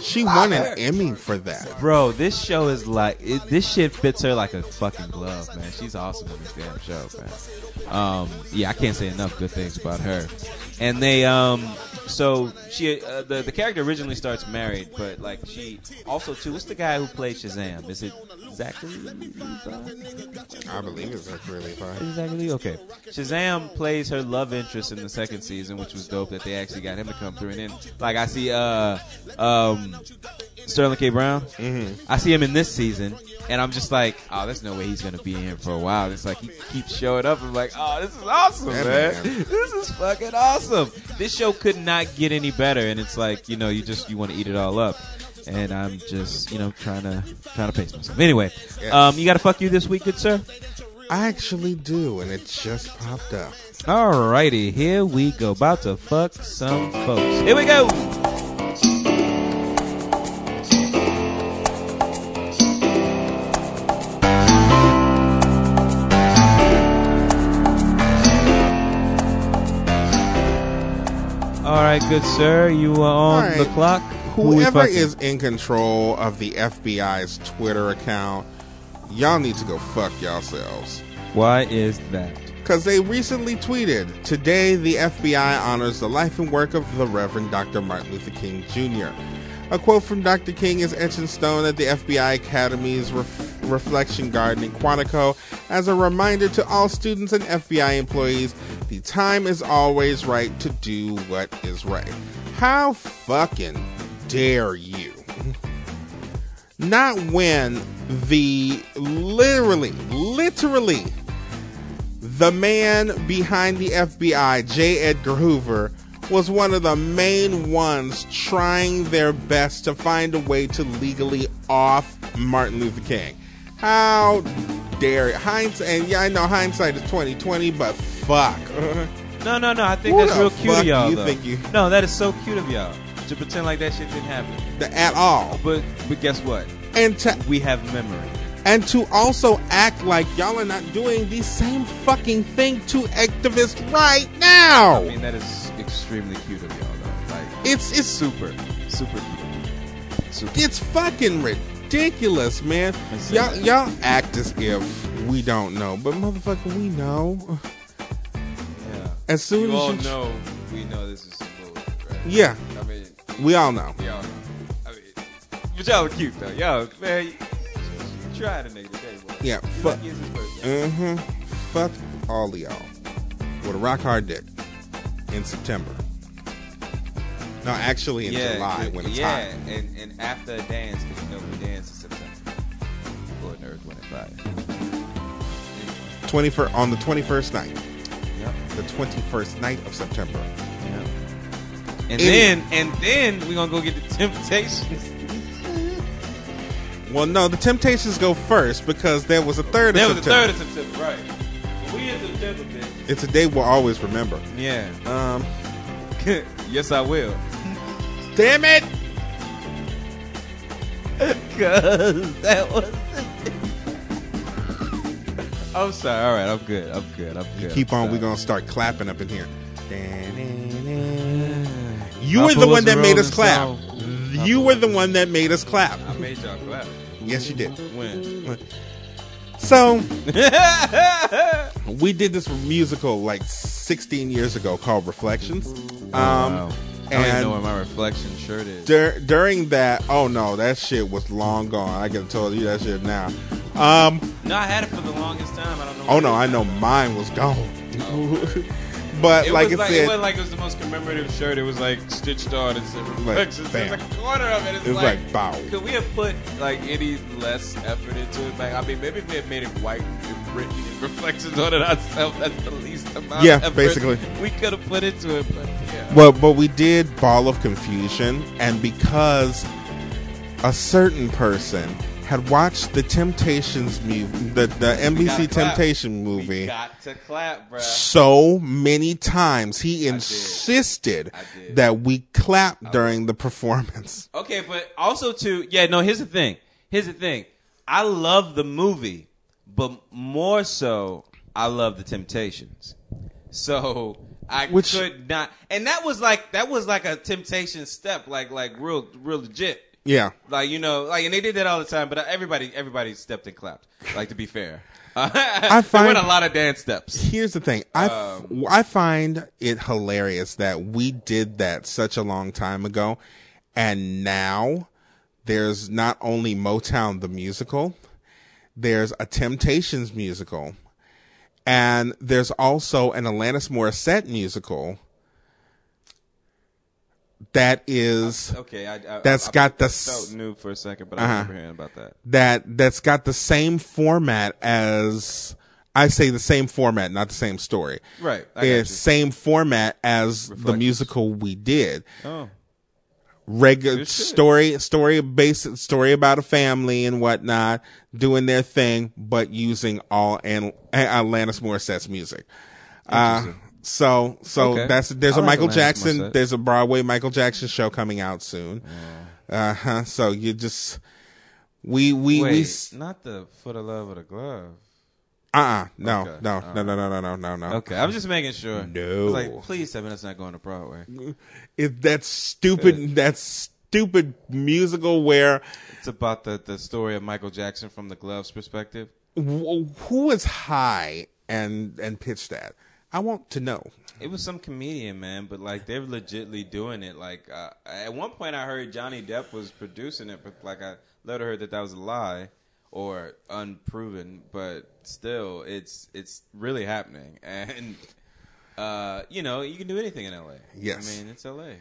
she won an Emmy for that. Bro, this show is like it, this shit fits her like a fucking glove, man. She's awesome in this damn show, man. Um, yeah, I can't say enough good things about her. And they, um, so she, uh, the the character originally starts married, but like she also too. What's the guy who played Shazam? Is it Zachary? Levi? I believe it's actually fine. Is it Zachary? Levi? Okay. Shazam plays her love interest in the second season, which was dope that they actually got him to come through. And then, like, I see, uh, um, Sterling K. Brown. Mm-hmm. I see him in this season, and I'm just like, oh, there's no way he's gonna be in here for a while. It's like he keeps showing up. I'm like, oh, this is awesome, man. This is fucking awesome. This show could not get any better, and it's like, you know, you just you want to eat it all up. And I'm just, you know, trying to trying to pace myself. Anyway, um, you got to fuck you this week, good sir. I actually do, and it just popped up. Alrighty, here we go. About to fuck some folks. Here we go. All right, good sir. You are on right. the clock. Who Whoever is in control of the FBI's Twitter account, y'all need to go fuck yourselves. Why is that? Because they recently tweeted, Today the FBI honors the life and work of the Reverend Dr. Martin Luther King Jr. A quote from Dr. King is etched in stone at the FBI Academy's ref- Reflection Garden in Quantico as a reminder to all students and FBI employees the time is always right to do what is right. How fucking dare you? Not when the literally, literally, the man behind the FBI, J. Edgar Hoover, was one of the main ones trying their best to find a way to legally off Martin Luther King. How dare it? Hindsight, and yeah, I know hindsight is twenty twenty, but fuck. No, no, no. I think Who that's real cute of y'all. you though. think you- No, that is so cute of y'all to pretend like that shit didn't happen. At all, But but guess what? and to We have memory. and to also act like y'all are not doing the same fucking thing to activists right now. I mean, that is extremely cute of y'all, though. Like, It's it's super, super cute. Super. it's fucking ridiculous, man. Y'all y'all act as if we don't know, but motherfucker, we know. yeah. As soon You as all you know, we know this is bullshit, right? yeah, I mean, we all know. y'all know. I mean, but y'all are cute though. Y'all, man, you, you try to nigga today, boy. Yeah, fuck. lucky it's his birthday. Mm-hmm. Fuck all of y'all with a rock hard dick in September. No, actually in July good- when it's yeah, hot. and and after a dance, because you know we dance in September. Go to Earth, Wind, and Fire. Twenty first on the twenty first night, Yep. the twenty first night of September. Yep. And then and then we gonna go get the Temptations. Well, no, the Temptations go first because there was a third That of was September. third of September, right? We in September, bitch. It's a day we'll always remember. Yeah. Um, yes, I will. Damn it! Cause that was. I'm sorry. All right, I'm good. I'm good. I'm good. You Keep on. We're gonna start clapping up in here. You were the one that made us clap. You were the one that made us clap. I made y'all clap. Yes, you did. When? So we did this musical like 16 years ago called Reflections. Um, wow. I don't even and know where my reflection shirt is. dur- during that, oh no, that shit was long gone. I can tell you that shit now. Um, no, I had it for the longest time. I don't know. oh no, I know now. mine was gone. but It like was I like, it wasn't like it was the most commemorative shirt. It was like stitched on and said reflections. bam. There's a corner of it. It's it was like, like, bow. could we have put like any less effort into it? Like, I mean, maybe if we had made it white and written and reflections on it ourselves, that's the least amount. Yeah, of effort basically. we could have put into it. But yeah, Well, but we did Ball of Confusion, and because a certain person had watched the Temptations movie, the, the NBC clap. Temptation we movie, got to clap, bruh. so many times, he insisted I did. that we clap oh. during the performance. Okay, but also too, yeah, no, here's the thing. Here's the thing. I love the movie, but more so, I love the Temptations. So I Which- could not, and that was like that was like a temptation step, like like real real legit. Yeah. Like you know, like and they did that all the time, but everybody everybody stepped and clapped. Like to be fair, I find- there went a lot of dance steps. Here's the thing. I, f- Um, I find it hilarious that we did that such a long time ago. And now there's not only Motown the musical, there's a Temptations musical, and there's also an Alanis Morissette musical that is Okay, I, I, That's I, got the felt new for a second, but Uh-huh. I remember hearing about that. that that's got the same format as I say the same format, not the same story. Right, It's same format as the musical we did. Oh, Regular story, story based story about a family and whatnot, doing their thing, but using all An- Alanis Morissette's music. Uh, so, so Okay. that's there's I a like Michael Alanis Jackson. Morissette. There's a Broadway Michael Jackson show coming out soon. Uh huh. So you just we we wait, we not the for the love of the glove. Uh-uh. No, Okay. no, no, no, no, no, no, no, no. Okay, I'm just making sure. No. I was like, please tell me that's not going to Broadway. It, that's stupid. That's stupid musical where It's about the, the story of Michael Jackson from the gloves perspective. wh- who was high and and pitched that? I want to know. It was some comedian, man, but like they're legitly doing it. Like uh, at one point, I heard Johnny Depp was producing it, but like I later heard that that was a lie or unproven. But still, it's it's really happening, and uh, you know you can do anything in LA. Yes. I mean it's LA.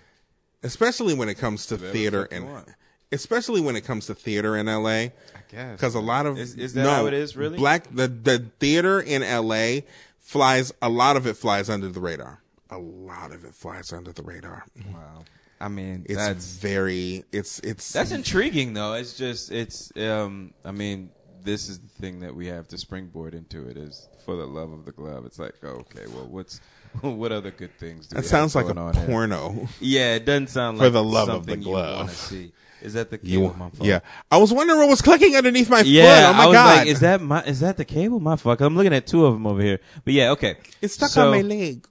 especially when it comes to theater the fuck you and especially when it comes to theater in LA I guess because a lot of is, is that no, how it is really? black the the theater in LA flies a lot of it flies under the radar a lot of it flies under the radar. Wow. I mean, It's that's very it's it's that's intriguing though. It's just it's um I mean, this is the thing that we have to springboard into it is for the love of the glove. It's like, okay, well, what's what other good things do that sounds like a on here? porno. Yeah, it doesn't sound like For the love of the glove. see. Is that the You, cable? my fault? yeah, I was wondering what was clicking underneath my Yeah, foot. Oh my I was god, like, is that my is that the cable? My fuck. I'm looking at two of them over here. But yeah, okay. it's stuck So- on my leg?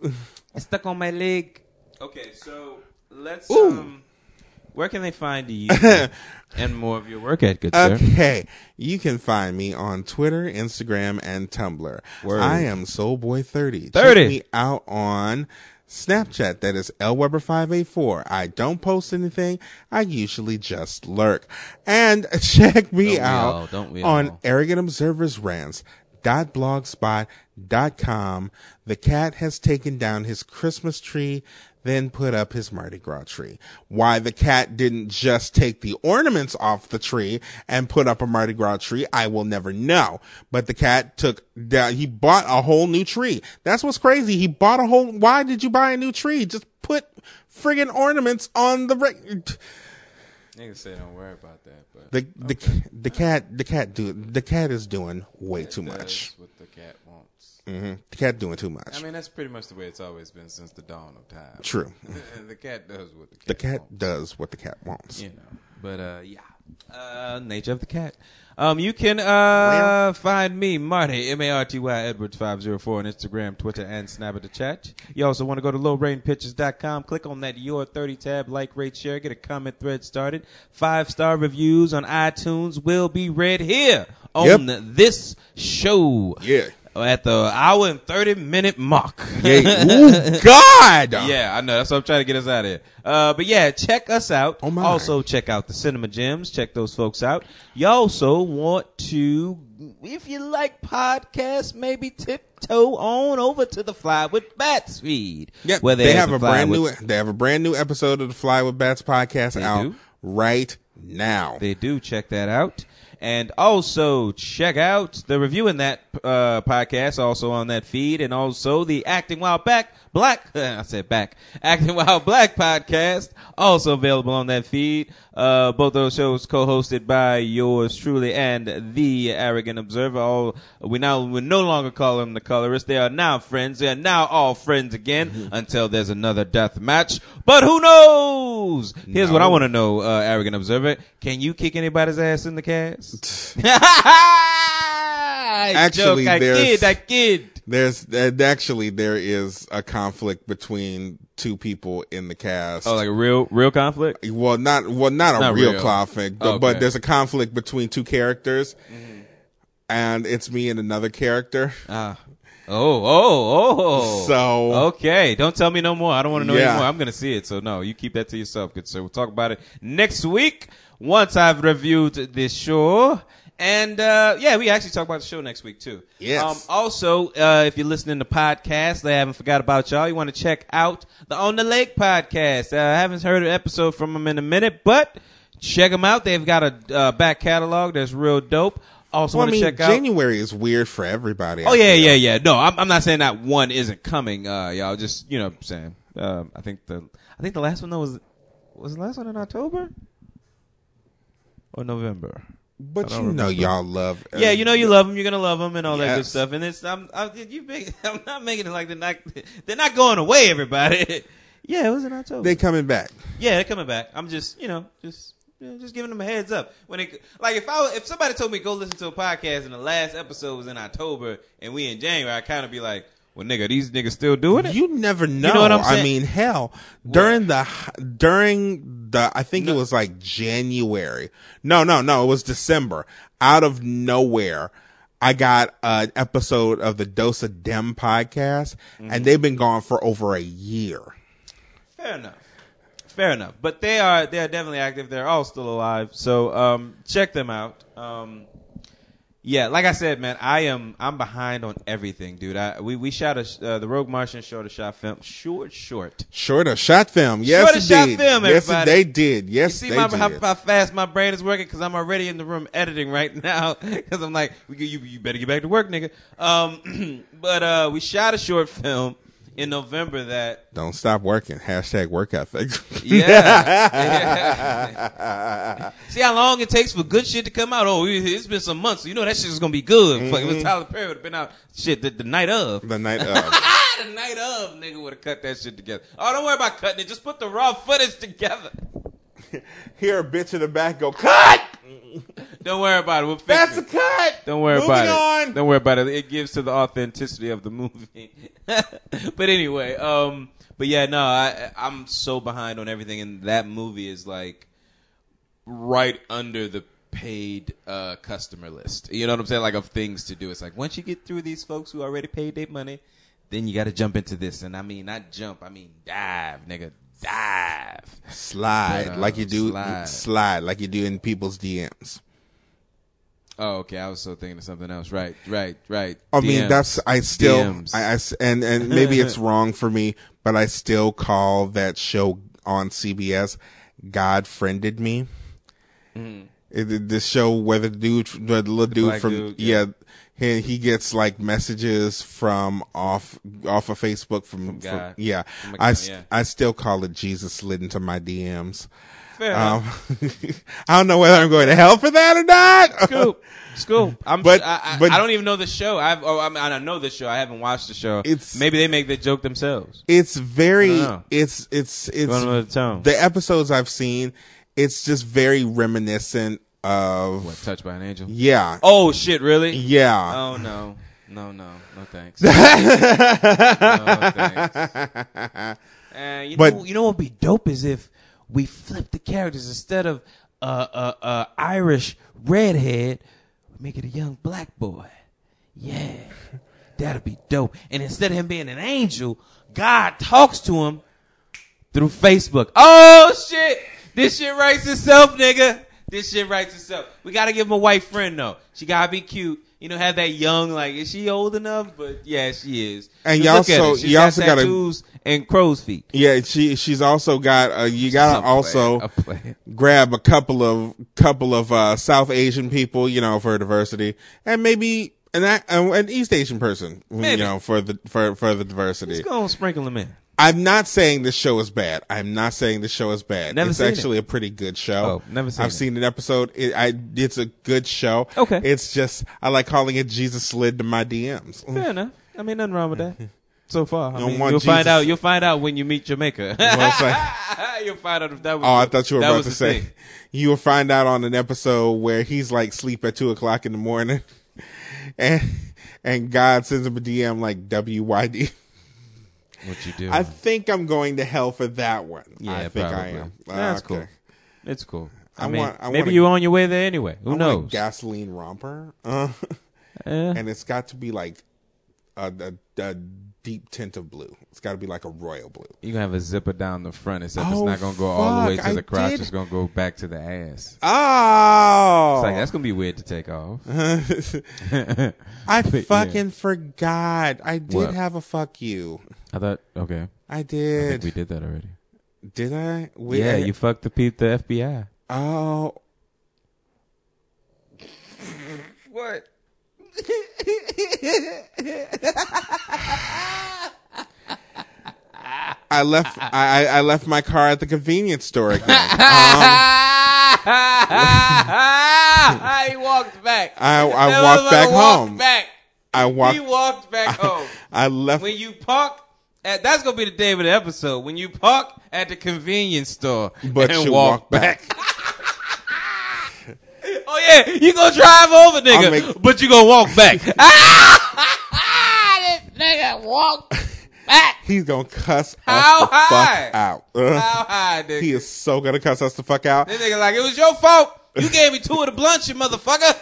It's stuck on my leg. Okay, so let's Ooh. um where can they find you and more of your work at, good sir? Okay, you can find me on Twitter, Instagram, and Tumblr. Word. I am Soulboy30. 30. Check me out on Snapchat. That is lweber584. I don't post anything. I usually just lurk. And check me Don't out all? Don't we on all? Arrogant Observers Rants. Dot blogspot.com. The cat has taken down his Christmas tree, then put up his Mardi Gras tree. Why the cat didn't just take the ornaments off the tree and put up a Mardi Gras tree, I will never know. But the cat took down, he bought a whole new tree. That's what's crazy. He bought a whole, why did you buy a new tree? Just put friggin' ornaments on the, re- Niggas say don't worry about that, but the, the, the cat, the cat do, the cat is doing way too much. What the cat wants. hmm The cat doing too much. I mean, that's pretty much the way it's always been since the dawn of time. True. the cat does what the cat The cat wants. does what the cat wants. you know. But uh, yeah, uh, nature of the cat. Um, you can uh find me Marty M A R T Y Edwards five zero four on Instagram, Twitter, and Snap at the chat. You also want to go to lowrainpictures.com, click on that Your Thirty tab, like, rate, share, get a comment thread started. Five star reviews on iTunes will be read here on this show. Yeah. At the hour and thirty minute mark. Yeah. Ooh, God. Yeah, I know. That's what I'm trying to get us out of here. Uh, but yeah, check us out. Oh, my. Also, check out the Cinema Gems. Check those folks out. You also want to, if you like podcasts, maybe tiptoe on over to the Fly with Bats feed. Yep. where they have a a Fly brand with- new they have a brand new episode of the Fly with Bats podcast They out do? right now. They do. Check that out. And also check out the review in that uh, podcast, also on that feed, and also the Acting While Back Black. I said back. Acting While Black podcast, also available on that feed. Uh, both those shows co-hosted by yours truly and the Arrogant Observer. All we now we no longer call them the colorists. They are now friends. They are now all friends again until there's another death match. But who knows? Here's what I want to know, uh, Arrogant Observer. Can you kick anybody's ass in the cast? Actually, Joke, I kid, I kid. There's actually there is a conflict between two people in the cast. Oh, like a real, real conflict? well, not well, not a Not real, real. conflict, but, Okay. but there's a conflict between two characters, and it's me and another character. Ah. Oh, oh, oh. So- okay, don't tell me no more. I don't want to know Yeah. anymore. I'm going to see it. So no, you keep that to yourself, good sir. We'll talk about it next week once I've reviewed this show. And uh, yeah, we actually talk about the show next week too. Yes. Um, also, uh, if you're listening to podcasts, they haven't forgot about y'all. You want to check out the On the Lake podcast. Uh, I haven't heard an episode from them in a minute, but check them out. They've got a uh, back catalog that's real dope. Also Well, I want to mean, check out. January is weird for everybody. Oh yeah, yeah, yeah. No, I'm, I'm not saying that one isn't coming. Uh, y'all just you know, what I'm saying. Um, I think the I think the last one though was was the last one in October or November. But you know, y'all love. uh, yeah, you know you love them. You're gonna love them and all that good stuff. And it's I'm I, you make, I'm not making it like they're not they're not going away. Everybody. yeah, it was in October. they coming back. Yeah, they're coming back. I'm just, you know, just you know, just giving them a heads up. When it like if I if somebody told me go listen to a podcast and the last episode was in October and we in January, I kind of be like, well, nigga, these niggas still doing it. You never know. know what I'm I mean, hell, during the during the I think it was like January. No, no, no, it was December. Out of nowhere, I got an episode of the Dose of Dem podcast, Mm-hmm. and they've been gone for over a year. Fair enough. Fair enough. But they are they are definitely active. They're all still alive. So um, check them out. Um, yeah, like I said, man, I am I'm behind on everything, dude. I we we shot a uh, the Rogue Martian short a shot film, short short. Short of shot film, yes, Short it shot did. film, yes, they did. Yes, You see they my, how, how fast my brain is working because I'm already in the room editing right now because I'm like, you, you, you better get back to work, nigga. Um, but uh, we shot a short film in November that Don't stop working. Hashtag work ethic. yeah. See how long it takes for good shit to come out. Oh, it- it's been some months. So You know that shit's gonna be good. Fuck, it was mm-hmm. Tyler Perry would have been out shit the, the night of. the night of. the night of, nigga would have cut that shit together. Oh, don't worry about cutting it. Just put the raw footage together. Hear a bitch in the back go, cut! Don't worry about it. We'll fix That's it. a cut! Don't worry Moving about it. on. Don't worry about it. It gives to the authenticity of the movie. but anyway, um, but yeah, no, I, I'm so behind on everything, and that movie is like right under the paid uh, customer list. You know what I'm saying? Like of things to do. It's like once you get through these folks who already paid their money, then you got to jump into this. And I mean, not jump. I mean dive, nigga, dive. Slide But, uh, like you do. slide. Slide. like you do in people's DMs. Oh, okay. I was so thinking of something else. Right, right, right. I mean, that's I still DMs. I, I and and maybe it's wrong for me, but I still call that show on CBS "God Friended Me." Mm. It, it- this show where the dude, the little dude from dude, yeah. yeah. He, he gets like messages from off off of Facebook from, from- yeah. From God, s- yeah. I still call it Jesus slid into my DMs. Fair Um. I don't know whether I'm going to hell for that or not. Scoop. Scoop. I'm, But- I, I, but- I don't even know the show. I've, oh, I, mean, I know the show. I haven't watched the show. It's- maybe they make the joke themselves. It's very. I don't know. It's it's it's a the episodes I've seen. It's just very reminiscent of What? Touched by an angel. yeah Oh shit! Really? yeah. Oh no, no, no, no thanks. no thanks. Uh, you But- know, you know what would be dope is if we flip the characters instead of uh, uh, uh, Irish redhead, make it a young black boy. Yeah, that'd be dope. And instead of him being an angel, God talks to him through Facebook. Oh shit! This shit writes itself, nigga. This shit writes itself. We gotta give him a white friend though. She gotta be cute. You know, have that young like. Is she old enough? But yeah, she is. And you at also- you got also gotta- tattoos and crow's feet. Yeah, she she's also got. Uh, you gotta also player, a grab a couple of couple of uh, South Asian people, you know, for diversity, and maybe an a- an East Asian person, Maybe. you know, for the for for the diversity. Just gonna sprinkle them in. I'm not saying this show is bad. I'm not saying this show is bad. Never it's actually a pretty good show. Oh, never seen I've it. seen an episode. It, I it's a good show. Okay. It's just I like calling it Jesus slid to my DMs. Fair enough. I mean, nothing wrong with that. So far, I mean, you'll find out. You'll find out when you meet Jamaica. Like- you'll find out if that was. oh, I thought you were about to say thing. you will find out on an episode where he's like sleep at two o'clock in the morning, and and God sends him a DM like WYD. What you do. I think I'm going to hell for that one. Yeah, I think I probably. am. That's Okay. cool. It's cool. I, I mean, want- I maybe you're on your way there anyway. Who I knows? gasoline romper. Uh, Eh, and it's got to be like a, a, a deep tint of blue. It's got to be like a royal blue. you're gonna have a zipper down the front, except Oh, it's not gonna go all the way fuck, to I the crotch. did- It's gonna go back to the ass. Oh, It's like that's gonna be weird to take off. I yeah. fucking forgot. I did What? have a fuck you. I thought, okay, I I think did. we did that already. did I? We, yeah, I- you fucked the peep, the FBI. Oh. What? I left. I, I I left my car at the convenience store again. Um, he walked back. I I walked back walked home. Back. I walked. He walked back home. I left. When you park, at, that's gonna be the day of the episode. When you park at the convenience store But and you walk, walk back. oh yeah, you gonna drive over, nigga, make- but you gonna walk back. ah, this nigga walk back. He's gonna cuss How us the high? fuck out. Uh, How high, nigga? he is so gonna cuss us the fuck out. This nigga like, it was your fault. You gave me two of the blunts, you motherfucker.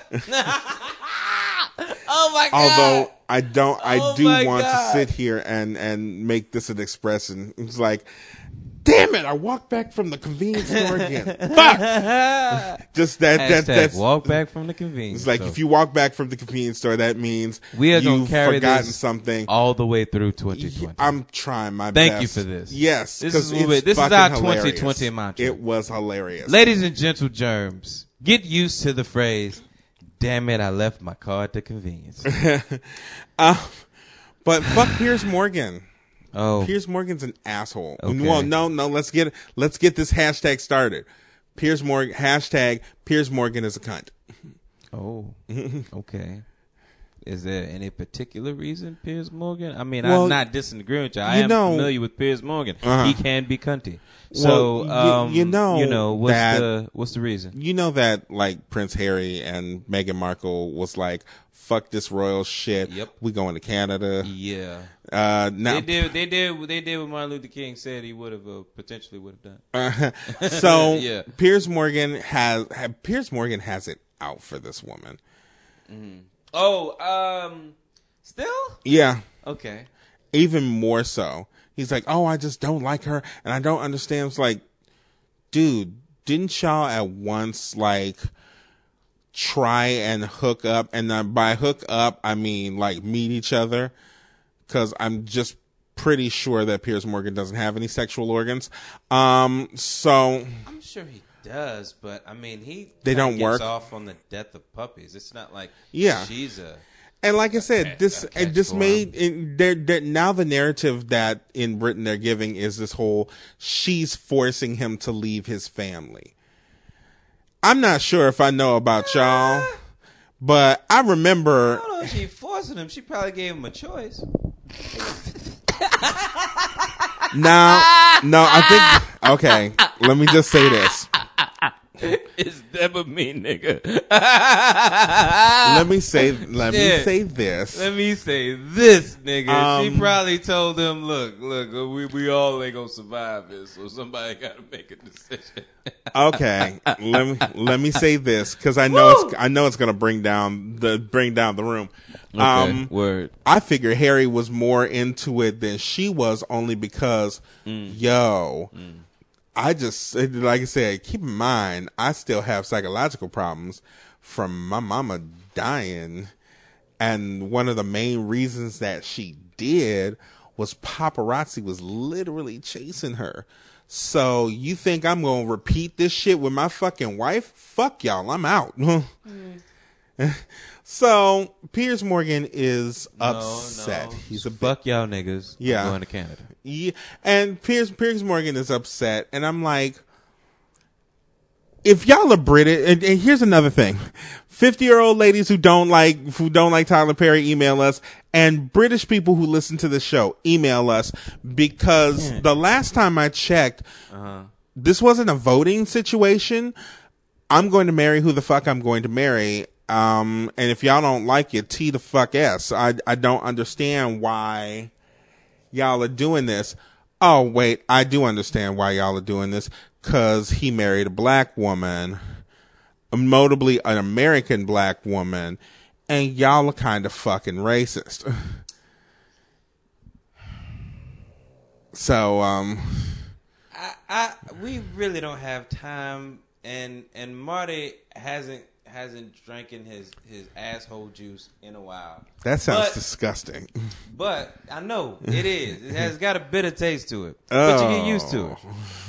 oh my god. Although I don't, I Oh do want God. to sit here and and make this an expression. It's like, damn it! I walked back from the convenience store again. Fuck! Just that that Hashtag that's walk back from the convenience. It's like store. if you walk back from the convenience store, that means we are gonna you've carry forgotten this something. all the way through 2020. I'm trying my Thank best. you for this. Yes, This 'cause is what we- this is fucking our hilarious. 2020 mantra. It was hilarious. Ladies and gentle germs, get used to the phrase, damn it, I left my car at the convenience. Uh, but fuck Piers Morgan. Oh. Piers Morgan's an asshole. Okay. Well, no, no. Let's get let's get this hashtag started. Piers Morgan hashtag Piers Morgan is a cunt. Oh, okay. Is there any particular reason Piers Morgan? I mean, Well, I'm not disagreeing with you. I you am know- familiar with Piers Morgan. Uh-huh. He can be cunty. So, Well, um, you know you know what's that- the what's the reason? You know that like Prince Harry and Meghan Markle was like, "Fuck this royal shit. Yep. We going to Canada." Yeah, Uh, now, they did. They did. They did what Martin Luther King said he would have uh, potentially would have done. so Yeah. Piers Morgan has ha, Piers Morgan has it out for this woman. Oh, um, still Yeah, okay. even more so. He's like, "Oh, I just don't like her, and I don't understand." It's like, dude, didn't y'all at once like try and hook up? And uh, by hook up, I mean like meet each other, because I'm just pretty sure that Piers Morgan doesn't have any sexual organs. Um, so I'm sure he does, but I mean, he They don't gets work? off on the death of puppies. It's not like Yeah. she's a And like I said, this and this for made it, they're, they're, now the narrative that in Britain they're giving is this whole she's forcing him to leave his family. I'm not sure if I know about ah. y'all, but I remember I don't know if she forcing him. She probably gave him a choice. now. No, I think okay. Let me just say this. It's never me, nigga. Let me say. Let me say this. Let me say this, nigga. Um, she probably told him, "Look, look, we we all ain't gonna survive this, so somebody got to make a decision." okay let me let me say this because i know it's i know it's gonna bring down the bring down the room um word. i figure harry was more into it than she was only because yo i just like i said keep in mind i still have psychological problems from my mama dying and one of the main reasons that she did was paparazzi was literally chasing her. So you think I'm going to repeat this shit with my fucking wife? Fuck y'all, I'm out. Mm. so Piers Morgan is upset. He's a fuck y'all niggas. I'm Yeah. going to Canada. yeah, and Piers Piers Morgan is upset, and I'm like, if y'all are British, and, and here's another thing: fifty year old ladies who don't like who don't like Tyler Perry, email us, and British people who listen to the show, email us because the last time I checked, uh-huh. this wasn't a voting situation. I'm going to marry who the fuck I'm going to marry. Um, and if y'all don't like it, T the fuck S. I I don't understand why y'all are doing this. Oh, wait, I do understand why y'all are doing this. Cause he married a black woman, notably an American black woman, and y'all are kind of fucking racist. So, um, I, I we really don't have time, and and Marty hasn't hasn't drinking his his asshole juice in a while. that sounds But- disgusting. But I know it is. It has got a bitter taste to it, but you get used to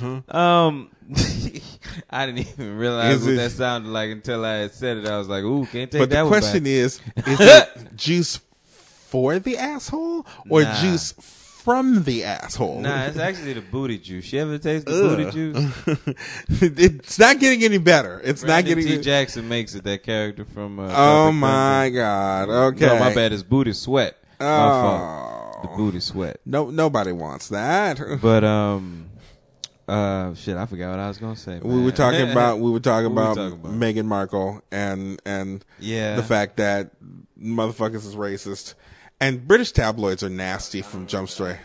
it. Um, I didn't even realize Is what it- that sounded like until I had said it. I was like, "Ooh, can't take But that But the question back." is, is it juice for the asshole or Nah. juice from the asshole? Nah, it's actually the booty juice. You ever taste the booty juice? it's not getting any better. It's not Brandon getting. T. Jackson makes it. That character from. Uh, oh my god. Okay. No, my bad. It's booty sweat. My fault. Oh. The booty sweat. No, nobody wants that. But um, uh, shit, I forgot what I was gonna say. we were talking about we were talking What we about, talking about? Meghan Markle and and Yeah. the fact that motherfuckers is racist and British tabloids are nasty from Jump Street.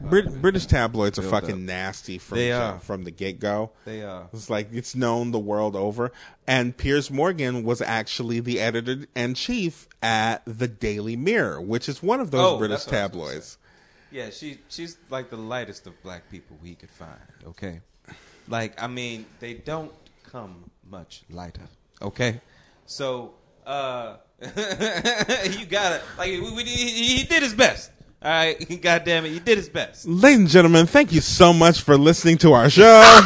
Brit- British tabloids are fucking up. nasty from jump- from the get go. They are. It's like it's known the world over. And Piers Morgan was actually the editor in chief at the Daily Mirror, which is one of those Oh, British that's what I was gonna tabloids. Yeah, she she's like the lightest of black people we could find. Okay, like I mean, they don't come much lighter. Okay, so uh, you gotta like we, we, he, he did his best. All right, God damn it, he did his best. Ladies and gentlemen, thank you so much for listening to our show.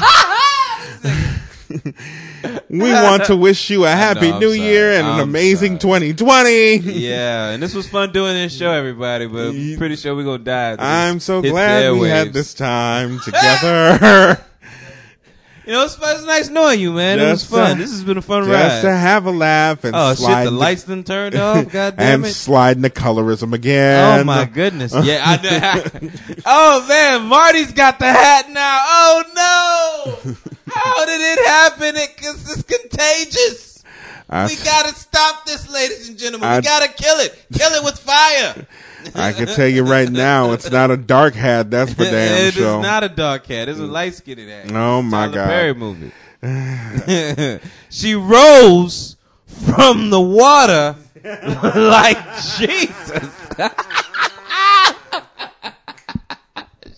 we want to wish you a happy I'm new sorry. year and an I'm amazing sorry. 2020. yeah, and this was fun doing this show, everybody. But I'm pretty sure we're gonna die. I'm so glad we had this time together. You know, it's, it's nice knowing you, man. Just it was fun. to- this has been a fun ride. Just ride. to have a laugh and oh shit, the lights done turned off. God damn and it. slide the colorism again. Oh my goodness! Yeah, I know. oh man, Marty's got the hat now. Oh no! How did it happen? It, cause it's contagious. I, We gotta stop this, ladies and gentlemen. I- we gotta kill it. Kill it with fire. I can tell you right now, it's not a dark hat. That's for damn sure. it is sure. not a dark hat. It's a light skinned hat. Oh, my Tyler God. Perry movie. she rose from the water like Jesus.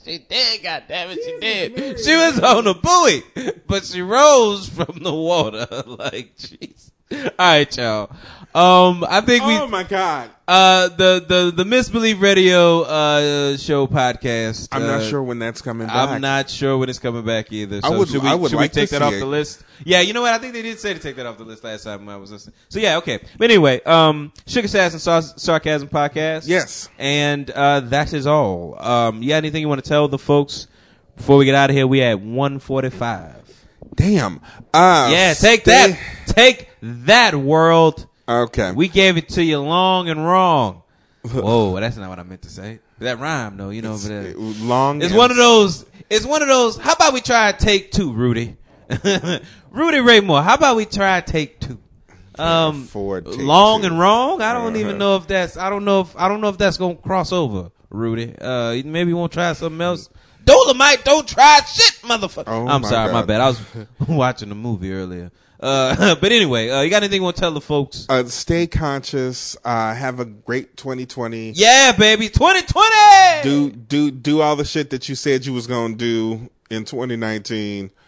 she did, God damn it, she did. She was on a buoy, but she rose from the water like Jesus. All right, y'all. Um, I think we oh my god! uh the the the Misbelief Radio uh show podcast. I'm not uh, sure when that's coming back. I'm not sure when it's coming back either. So I would- should we, I would should like we take that off it. the list? Yeah, you know what? I think they did say to take that off the list last time I was listening. So yeah, okay. But anyway, um, Sugar Sass and Sar- Sarcasm podcast. Yes. and uh, that is all. Um, got anything you want to tell the folks before we get out of here? We at 145. Damn. Uh, Yeah, take stay- that. Take that, world. Okay. We gave it to you long and wrong. Whoa, that's not what I meant to say. That rhyme though, you know. But, uh, long. it's one of those. It's one of those. How about we try take two, Rudy? Rudy Ray Moore. How about we try take two? Um, Ford take long two. and wrong. I don't even Uh-huh. know if that's. I don't know if. I don't know if that's gonna cross over, Rudy. Uh, maybe we won't try something else. Dolemite, don't try shit, motherfucker. Oh, I'm my sorry, my bad. I was watching the movie earlier. Uh, but anyway, uh, you got anything you want to tell the folks? Uh, stay conscious. Uh, have a great 2020. Yeah, baby, 2020. Do do do all the shit that you said you was gonna do in 2019.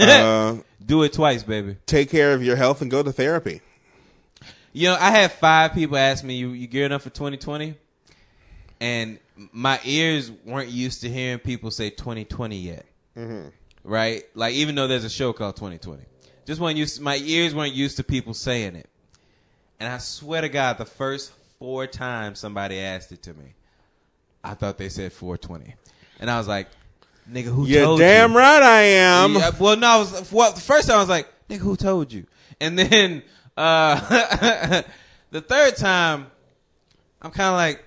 Uh, do it twice, baby. take care of your health and go to therapy. You know, I had five people ask me, "You you gearing up for 2020?" And my ears weren't used to hearing people say 2020 yet. Right? Like even though there's a show called 2020, just weren't used. my ears weren't used to people saying it. And I swear to God, the first four times somebody asked it to me, I thought they said 420, and I was like, "Nigga, who You're told damn you?" right I am. Yeah, well, no, I was well, the first time I was like, "Nigga, who told you?" And then uh, the third time, I'm kind of like,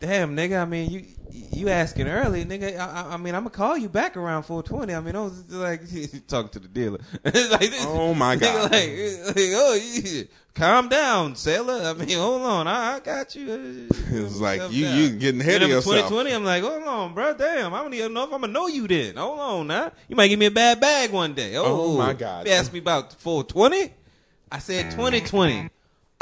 "Damn, nigga. I mean, you you asking early, nigga. I, I- mean, I'm gonna call you back around 420. I mean, I was like talking to the dealer. Like this, Oh, my nigga, God. Like, like, oh, you, calm down, sailor. I mean, hold on. I, I got you. It's like, you- down. you getting ahead of yourself. 2020, I'm like, hold on, bro. Damn, I don't even know if I'm gonna know you then. Hold on, now. You might give me a bad bag one day. Oh, Oh, my God. You asked me about 420. I said 2020.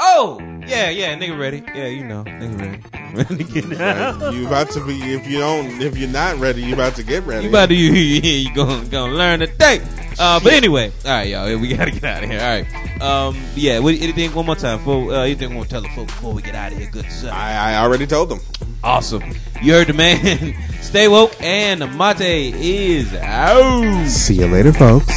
Oh, yeah, yeah, nigga ready. Yeah, you know, nigga ready. Ready to get out. You about to be if you don't if you're not ready, you about to get ready. You about to you, you gonna gonna learn today. Uh, but anyway, all right, y'all, we gotta get out of here. All right, um, yeah. What, anything one more time? Before, uh, anything want to tell the folks before we get out of here? Good stuff. I, I already told them. Awesome. You heard the man. Stay woke and Mate is out. See you later, folks.